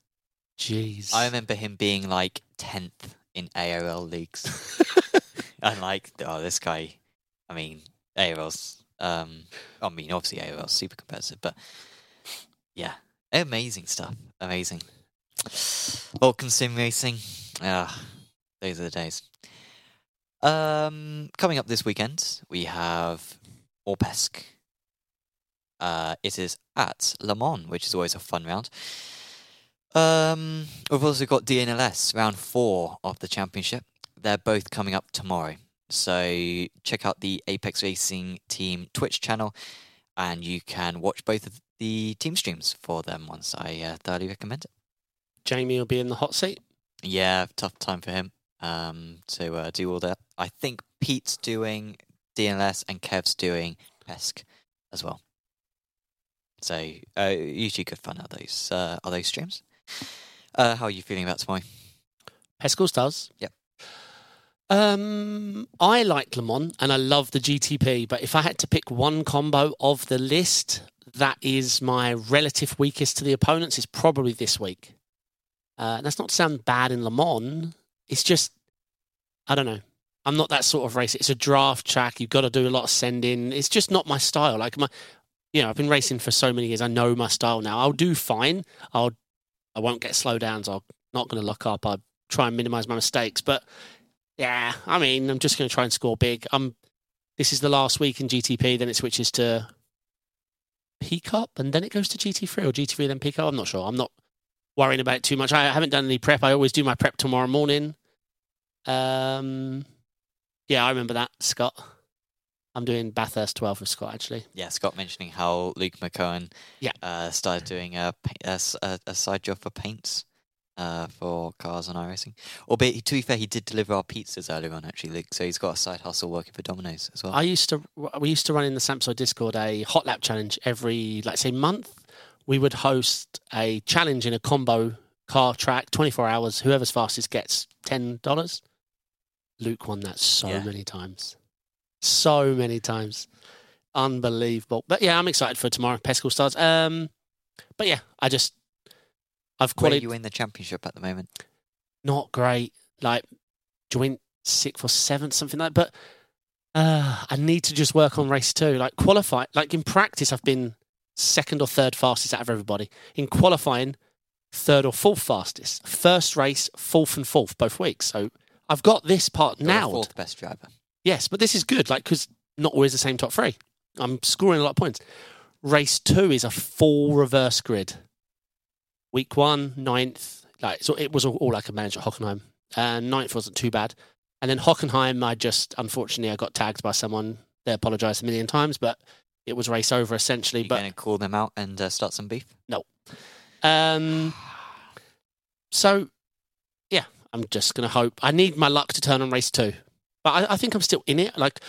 Jeez. I remember him being like tenth in AOL leagues, *laughs* and like, oh, this guy. I mean, AOL's. Um, I mean, obviously AOL's super competitive, but yeah, amazing stuff. Amazing. Vulcan Sim Racing. Ah, those are the days. Um, coming up this weekend, we have Orpesk. Uh, it is at Le Mans, which is always a fun round. Um, we've also got DNLS round four of the championship. They're both coming up tomorrow. So check out the Apex Racing Team Twitch channel, and you can watch both of the team streams for them once. I uh, thoroughly recommend it. Jamie will be in the hot seat. Yeah, tough time for him um, to uh, do all that. I think Pete's doing DNLS and Kev's doing PESC as well. So uh, usually good fun are those uh, are those streams. Uh, how are you feeling about tomorrow? Pescals Stars. Yep. Um, I like Le Mans and I love the GTP, but if I had to pick one combo of the list that is my relative weakest to the opponents, is probably this week. Uh, that's not to sound bad in Le Mans. It's just, I don't know. I'm not that sort of racer. It's a draft track. You've got to do a lot of sending. It's just not my style. Like my, you know, I've been racing for so many years. I know my style now. I'll do fine. I'll, I won't get slow downs. I'm not going to lock up. I try and minimize my mistakes. But yeah, I mean, I'm just going to try and score big. Um, this is the last week in GTP. Then it switches to P Cup, and then it goes to GT3 or GT3 then P Cup. I'm not sure. I'm not worrying about it too much. I haven't done any prep. I always do my prep tomorrow morning. Um, yeah, I remember that, Scott. I'm doing Bathurst 12 with Scott actually. Yeah, Scott mentioning how Luke McCohen Yeah. uh, started doing a, a a- side job for paints uh, for cars on iRacing. Albeit, to be fair, he did deliver our pizzas earlier on, actually, Luke. So he's got a side hustle working for Domino's as well. I used to we used to run in the Samsung Discord a hot lap challenge every like say month. We would host a challenge in a combo car track, 24 hours. Whoever's fastest gets ten dollars. Luke won that so Yeah. many times, so many times, unbelievable. But yeah, I'm excited for tomorrow. Pescal starts. Um, but yeah, I just I've Where are qualified you in the championship at the moment? not great, like joint sixth or seventh, something like. But uh, I need to just work on race two. Like qualify, like in practice, I've been second or third fastest out of everybody. In qualifying, third or fourth fastest. First race, fourth and fourth both weeks. So I've got this part You're the fourth best driver. Yes, but this is good, like because not always the same top three. I'm scoring a lot of points. Race two is a full reverse grid. Week one, ninth, like so it was all, all I could manage at Hockenheim. Uh, ninth wasn't too bad, and then Hockenheim, I just unfortunately I got tagged by someone. They apologised a million times, but it was race over essentially. You're but going to call them out and uh, start some beef? No. Um, so, yeah, I'm just going to hope. I need my luck to turn on race two. But I, I think I'm still in it. Like,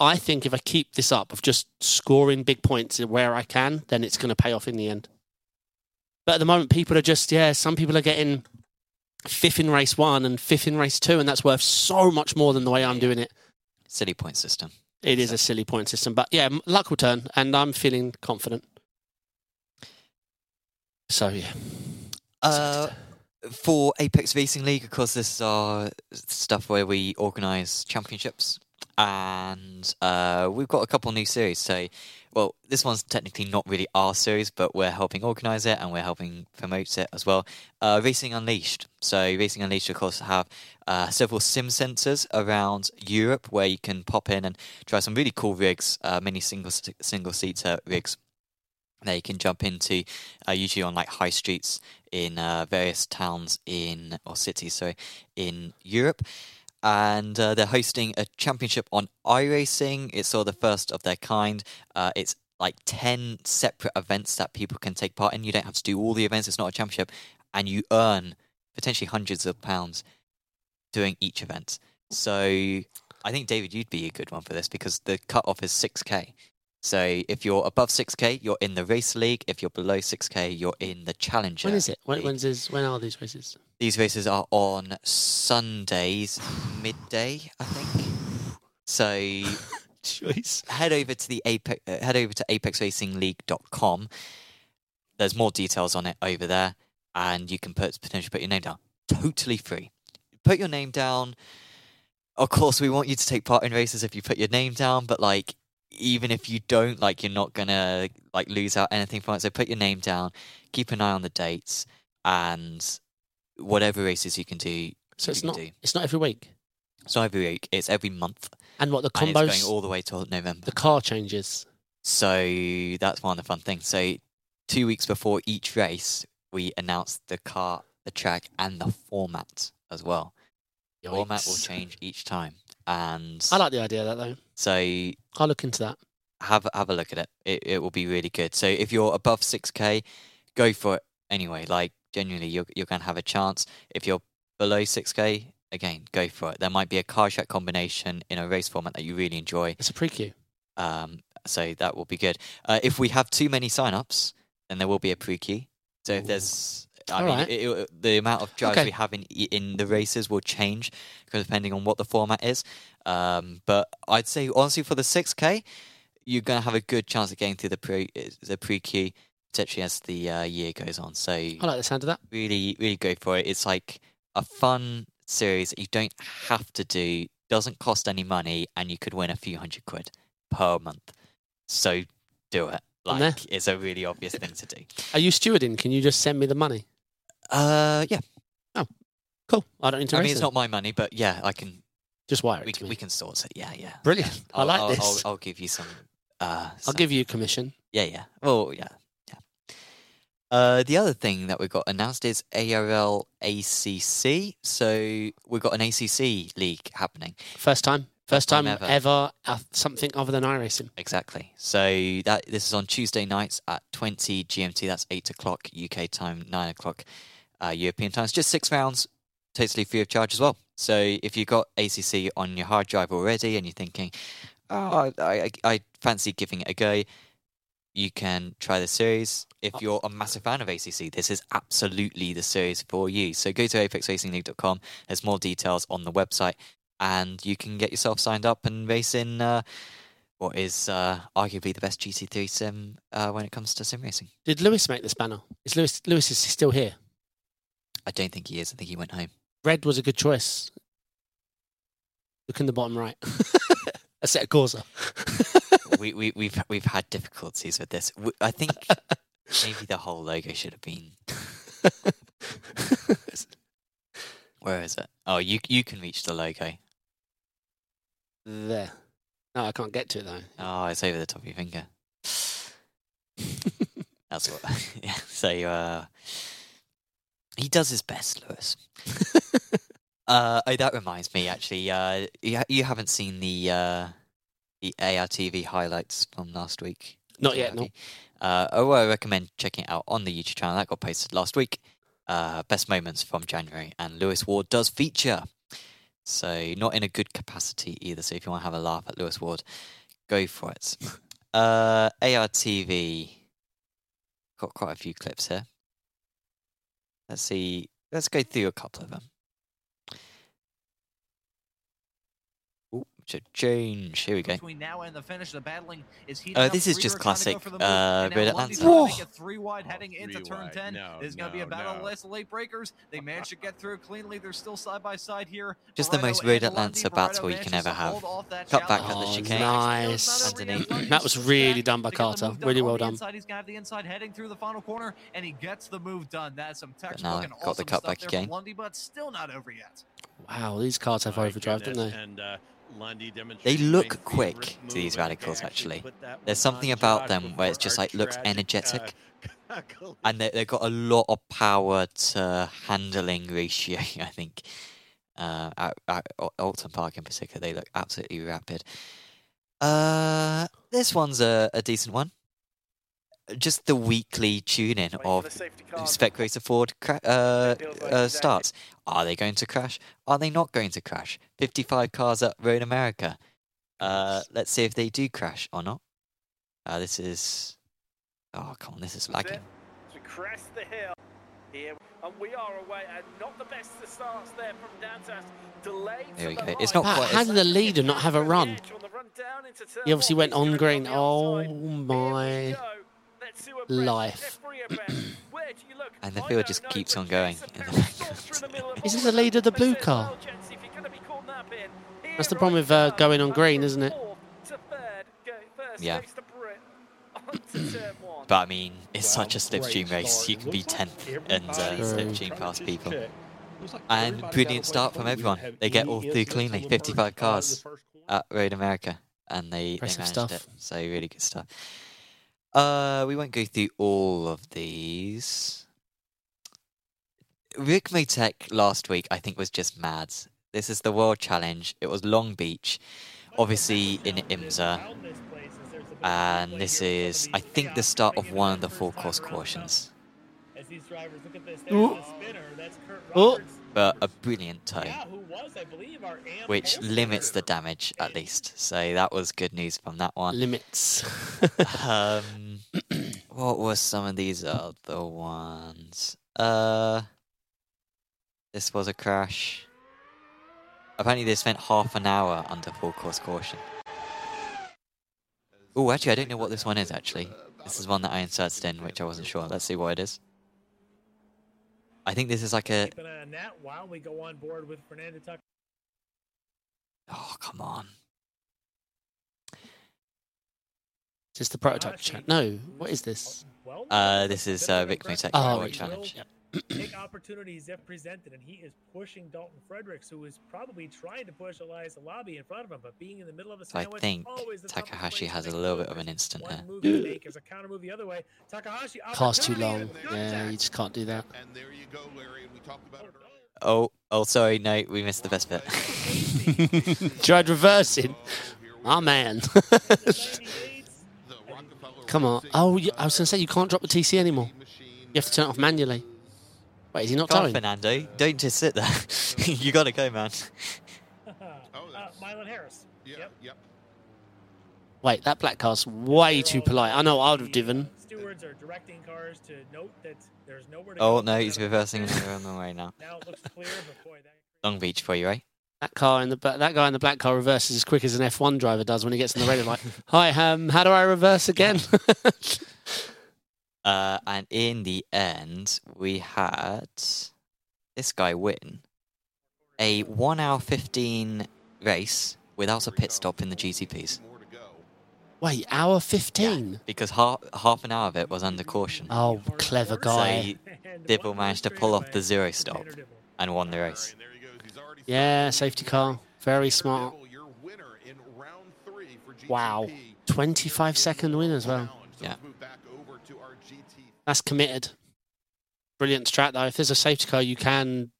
I think if I keep this up of just scoring big points where I can, then it's going to pay off in the end. But at the moment, people are just yeah. Some people are getting fifth in race one and fifth in race two, and that's worth so much more than the way I'm doing it. Silly point system. It is a silly point system, but yeah, luck will turn, and I'm feeling confident. So yeah, Uh, for Apex Racing League, of course, this is our stuff where we organise championships, and uh, we've got a couple new series. So, well, this one's technically not really our series, but we're helping organise it and we're helping promote it as well. Uh, Racing Unleashed. So, Racing Unleashed, of course, have uh, several sim centres around Europe where you can pop in and try some really cool rigs, uh, many single single seater rigs. That you can jump into, uh, usually on like high streets in uh, various towns in or cities, sorry, in Europe. And uh, they're hosting a championship on iRacing. It's sort of the first of their kind. Uh, it's like 10 separate events that people can take part in. You don't have to do all the events, it's not a championship. And you earn potentially hundreds of pounds doing each event. So I think, David, you'd be a good one for this because the cutoff is 6K. So if you're above 6K, you're in the race league. If you're below 6K, you're in the challenger. when is it? When, when's this, when are these races? These races are on Sundays midday, I think. So *laughs* Choice. head over to the Apex, uh, head over to apexracingleague.com. There's more details on it over there, and you can put potentially put your name down. Totally free. Put your name down. Of course, we want you to take part in races if you put your name down, but like even if you don't, like you're not gonna like lose out anything from it. So put your name down. Keep an eye on the dates and whatever races you can do. So it's not do. it's not every week. It's not every week. It's every month, And what the and it's going all the way till November. the car changes. So that's one of the fun things. So two weeks before each race, we announce the car, the track, and the format as well. The format will change each time, and I like the idea of that though. So I'll look into that. have have a look at it. It it will be really good. So if you're above six k, go for it anyway. Like genuinely, you're you're gonna have a chance. If you're below six k, again, go for it. There might be a car track combination in a race format that you really enjoy. It's a pre-queue. Um, so that will be good. Uh, if we have too many sign-ups, then there will be a pre-queue. So if Ooh. there's, I All mean, right. it, it- the amount of drivers Okay. we have in in the races will change because depending on what the format is. Um, but I'd say honestly, for the six k, you're gonna have a good chance of getting through the pre the pre-queue, potentially as the uh, year goes on. So I like the sound of that. really, really go for it. It's like a fun series that you don't have to do, doesn't cost any money, and you could win a few hundred quid per month. So do it. Like it's a really obvious thing to do. Are you stewarding? Can you just send me the money? Uh, yeah. Oh, cool. I don't need to I mean, it's then. not my money, but yeah, I can. Just wire We it to can, we can sort it. Yeah, yeah. Brilliant. I I'll, like I'll, this. I'll, I'll give you some. Uh, I'll give you a commission. Yeah, yeah. Oh, yeah, yeah. Uh, the other thing that we've got announced is ARL ACC. So we've got an ACC league happening. First time. First First time time, ever. ever, uh, something other than iRacing. Exactly. So that this is on Tuesday nights at 20 GMT. That's 8 o'clock UK time, 9 o'clock uh, European time. It's just six rounds, totally free of charge as well. So if you've got ACC on your hard drive already and you're thinking, oh, I, I, I fancy giving it a go, you can try the series. If you're a massive fan of ACC, this is absolutely the series for you. So go to apexracingleague.com. There's more details on the website, and you can get yourself signed up and race in uh, what is uh, arguably the best GT3 sim uh, when it comes to sim racing. Did Lewis make this banner? Is Lewis Lewis is still here? I don't think he is. I think he went home. Red was a good choice. Look in the bottom right. *laughs* Assetto Corsa. we, we, we've we've had difficulties with this. I think *laughs* maybe the whole logo should have been. *laughs* Where is it? Oh, you you can reach the logo. there. No, I can't get to it though. Oh, it's over the top of your finger. That's what. Yeah. So you uh, he does his best, Lewis. *laughs* uh, oh, that reminds me. Actually, uh, you, you haven't seen the uh, the ARTV highlights from last week. Not yet, no. Uh, oh, I recommend checking it out on the YouTube channel. That got posted last week. Uh, best moments from January, and Lewis Ward does feature. So not in a good capacity either. So if you want to have a laugh at Lewis Ward, go for it. *laughs* Uh, ARTV got quite a few clips here. Let's see. Let's go through a couple of them. Ooh, should change. Here we go. Between now and the finish, the battling is heating Uh, up. this is just trying to go classic, for the move, uh, and now Red Lundy's Atlanta. trying to make Whoa. three wide heading into Three turn wide. 10. No, There's going to be a battle no. of last late breakers. They managed to get through *laughs* cleanly. They're still side by side here. Just the most and Red Atlanta battle you can ever have. Cut back challenge. on the Oh, chicane. nice. Underneath. That was really done by To get the move Carter. Really well done. Inside, he's got the inside heading through the final corner, and he gets the move done. That's some textbook now and got the cut back again. Lundy, but still not over yet. Wow, these cars have overdrive, don't they? And, uh, Lundy They look quick to these move, and I radicals, actually. There's something about them where it's just like looks tragic, energetic. uh, and they, they've got a lot of power to handling ratio. *laughs* I think uh, at, at Oulton Park in particular, they look absolutely rapid. Uh, this one's a, a decent one. Just the weekly tuning of Spec Racer Ford cra- uh, uh, starts. Are they going to crash? Are they not going to crash? 55 cars up Road America. Uh, let's see if they do crash or not. Uh, this is. Oh, come on, this is lagging. To crest the hill here, and we are away, and not the best of starts there from Dantas. Delayed There to we the go. It's not quite How did the leader not have a run? On the run down into turn He obviously went on green. Oh outside. Here we my. Life. Jeffrey abreast. Where do you look? And the field just keeps on going *laughs* Jason in the Perry background. storms through the middle of Is all this the of lead of the blue car? well, gents, if you're gonna be caught napping, That's the problem with, uh, going on green, isn't it? fourth to third, go first Yeah. next to Britt, onto turn one. But I mean, it's Wow, such a great slipstream race. You can be Looks like 10th and uh, everybody slipstream past people. like And brilliant start from everyone. They get all through cleanly. 55 first- uh, in the cars. at Road America, and they, they managed stuff. it. So really good stuff. Uh, we won't go through all of these. Ricmotech last week, I think, was just mad. This is the World Challenge. It was Long Beach, obviously in IMSA, and this is, I think, the start of one of the four course cautions. As these drivers look at this, Ooh. there's the spinner. That's Kurt Oh. Roberts. But a brilliant toe, Yeah, who was, I believe, our which pole limits the damage at least. So that was good news from that one. Limits. *laughs* um, what were some of these other ones? Uh, this was a crash. Apparently, they spent half an hour under full course caution. Oh, actually, I don't know what this one is. Actually, this is one that I inserted in, which I wasn't sure. Let's see what it is. I think this is like a. Keep an eye on that while we go on board with Fernando Tucker. Oh, come on. Is this the prototype chat? No. What is this? Well, Uh, this is uh, Ricmotech. Motek Oh, World Rick Challenge. Take opportunities if presented, and he is pushing Dalton Fredericks, who is probably trying to push Elias Alabi in front of him, but being in the middle of a So I sandwich, think always the Takahashi has a little bit of an instant One here. move make is a counter move the other way. Takahashi Car's too opportunity long. Yeah, you just can't do that. And there you go, Larry. We talked about it earlier. Oh, oh, sorry, no, we missed the best bit. *laughs* *laughs* Tried reversing. Oh man. *laughs* Come on. Oh, I was going to say you can't drop the TC anymore. You have to turn it off manually. Wait, is he not Come on, towing? Fernando. Don't just sit there. *laughs* you gotta go, man. *laughs* Oh, uh, Mylon Harris. Yeah, Yep. yep. Wait, that black car's way too polite. I know I would have The, uh, driven. Stewards are directing cars to note that there's nowhere to Oh go. no, he's reversing and they're on the way now. Now it looks clear, but boy, that *laughs* Long Beach for you, right? That car in the ba- that guy in the black car reverses as quick as an F1 driver does when he gets in the radio. Like, hi, um, how do I reverse again? Uh, and in the end, we had this guy win a one hour fifteen race without a pit stop in the GTPs More to go. Wait, hour fifteen. Yeah, because half half an hour of it was under caution. Oh, clever So guy. he And Dibble managed to pull off the zero stop and won the race. And there he goes. He's already Yeah, safety car. Very smart. Dibble, your winner in round three for Wow. 25 second win as well. Yeah. That's committed. Brilliant strat though. If there's a safety car, you can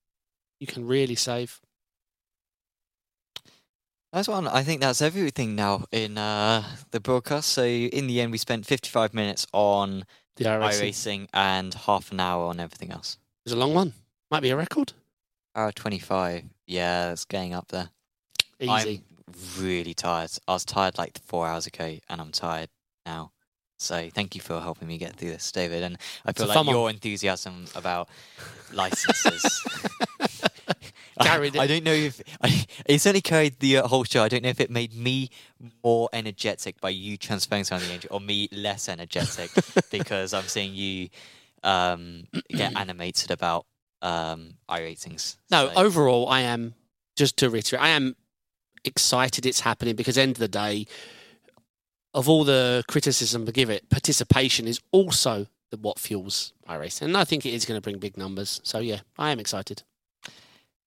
you can really save. That's one. I think that's everything now in uh, the broadcast. So in the end, we spent 55 minutes on The iRacing. iRacing and half an hour on everything else. It's a long one. Might be a record. Hour 25. Yeah, it's getting up there. Easy. I'm really tired. I was tired like four hours ago, and I'm tired now. So thank you for helping me get through this, David. And I feel like one. your enthusiasm about licenses. *laughs* Carried I. *laughs* I don't know if I, it certainly carried the uh, whole show. I don't know if it made me more energetic by you transferring some of the angel, or me less energetic *laughs* because I'm seeing you um, get *clears throat* animated about um, iRatings. No, So- overall, I am just to reiterate, I am excited it's happening because end of the day, of all the criticism we give it, participation is also the, what fuels iRacing, and I think it is going to bring big numbers. So yeah, I am excited.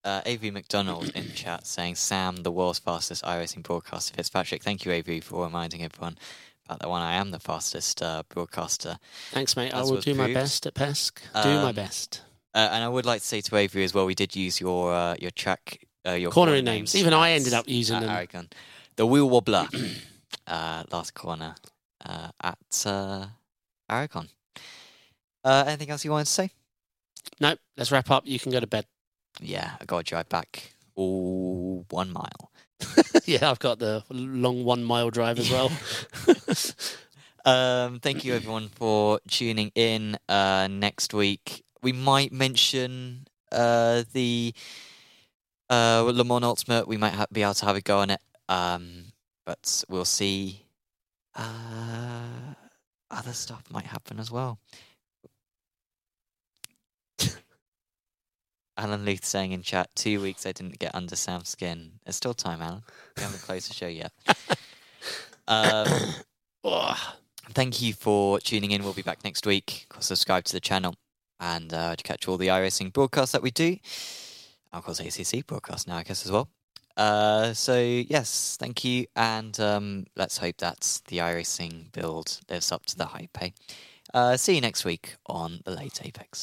uh, AV McDonald in chat saying Sam, the world's fastest iRacing broadcaster. Fitzpatrick, thank you, AV, for reminding everyone about that one. I am the fastest uh, broadcaster. Thanks, mate. I will do my best at PESC. do my Um, best. Uh, and I would like to say to Avery as well, we did use your uh, your track, uh, your cornering corner names. Even I ended up using them. Aragon. The wheel wobbler, *clears throat* uh, last corner uh, at uh, Aragon. Uh, anything else you wanted to say? No, let's wrap up. You can go to bed. Yeah, I got to drive back all one mile. *laughs* *laughs* yeah, I've got the long one mile drive as well. *laughs* Um, thank you everyone for tuning in. Uh, next week we might mention uh, the uh, Le Mans Ultimate. We might ha- be able to have a go on it, um, but we'll see. Uh, other stuff might happen as well. *laughs* Alan Luth saying in chat, two weeks I didn't get under Sam's skin. There's still time, Alan. We haven't closed the show yet. *laughs* Um. *coughs* Thank you for tuning in. We'll be back next week. Of course, subscribe to the channel and uh, to catch all the iRacing broadcasts that we do. Of course, ACC broadcast now, I guess, as well. Uh, so, yes, thank you. And um, let's hope that the iRacing build lives up to the hype. eh? Uh, see you next week on the late Apex.